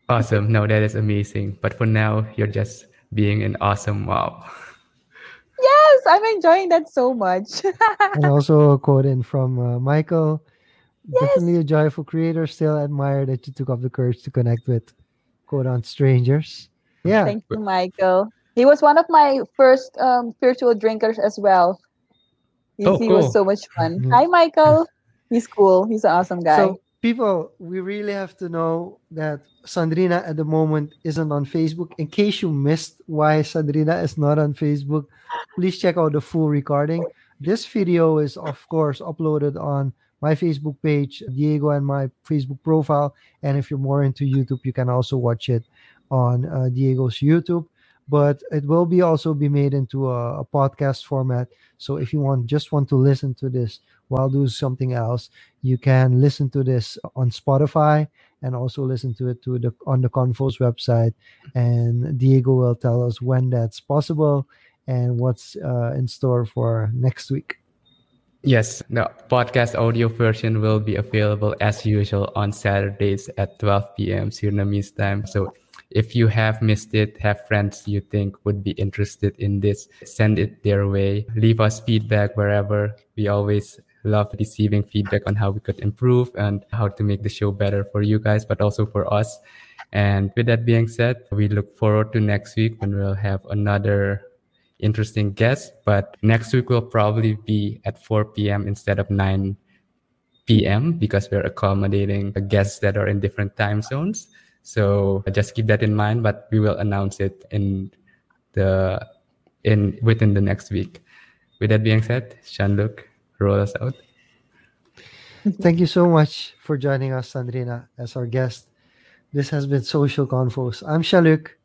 Speaker 2: Awesome. No, that is amazing. But for now, you're just being an awesome mom. [LAUGHS]
Speaker 1: yes i'm enjoying that so much [LAUGHS]
Speaker 3: and also a quote in from uh, Michael. Definitely a joyful creator. Still admire that you took up the courage to connect with quote on strangers. Yeah.
Speaker 1: Thank you, Michael. He was one of my first um, spiritual drinkers as well. He,
Speaker 2: Oh,
Speaker 1: he
Speaker 2: cool.
Speaker 1: was so much fun.
Speaker 3: Mhm.
Speaker 1: Hi, Michael. He's cool. He's an awesome guy.
Speaker 3: So people, we really have to know that Sandrina at the moment isn't on Facebook. In case you missed why Sandrina is not on Facebook, please check out the full recording. This video is of course uploaded on my Facebook page, Diego, and my Facebook profile. And if you're more into YouTube, you can also watch it on uh, Diego's YouTube. but it will be also be made into a, a podcast format. So if you want just want to listen to this while doing something else, you can listen to this on Spotify and also listen to it to the on the Confoes website. And Diego will tell us when that's possible and what's uh, in store for next week.
Speaker 2: Yes, the podcast audio version will be available as usual on Saturdays at 12 p.m. Surinamese time. So if you have missed it, have friends you think would be interested in this, send it their way. Leave us feedback wherever. We always love receiving feedback on how we could improve and how to make the show better for you guys, but also for us. And with that being said, we look forward to next week when we'll have another interesting guest. But next week will probably be at 4 p.m. instead of 9 p.m. because we're accommodating guests that are in different time zones. So just keep that in mind, but we will announce it in the in within the next week. With that being said, Jean-Luc, roll us out.
Speaker 3: Thank you so much for joining us, Sandrina, as our guest. This has been Social Confoes. I'm Jean-Luc.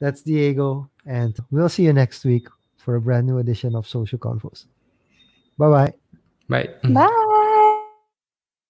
Speaker 3: That's Diego. And we'll see you next week for a brand new edition of Social Confoes. Bye-bye.
Speaker 2: Bye.
Speaker 1: Bye.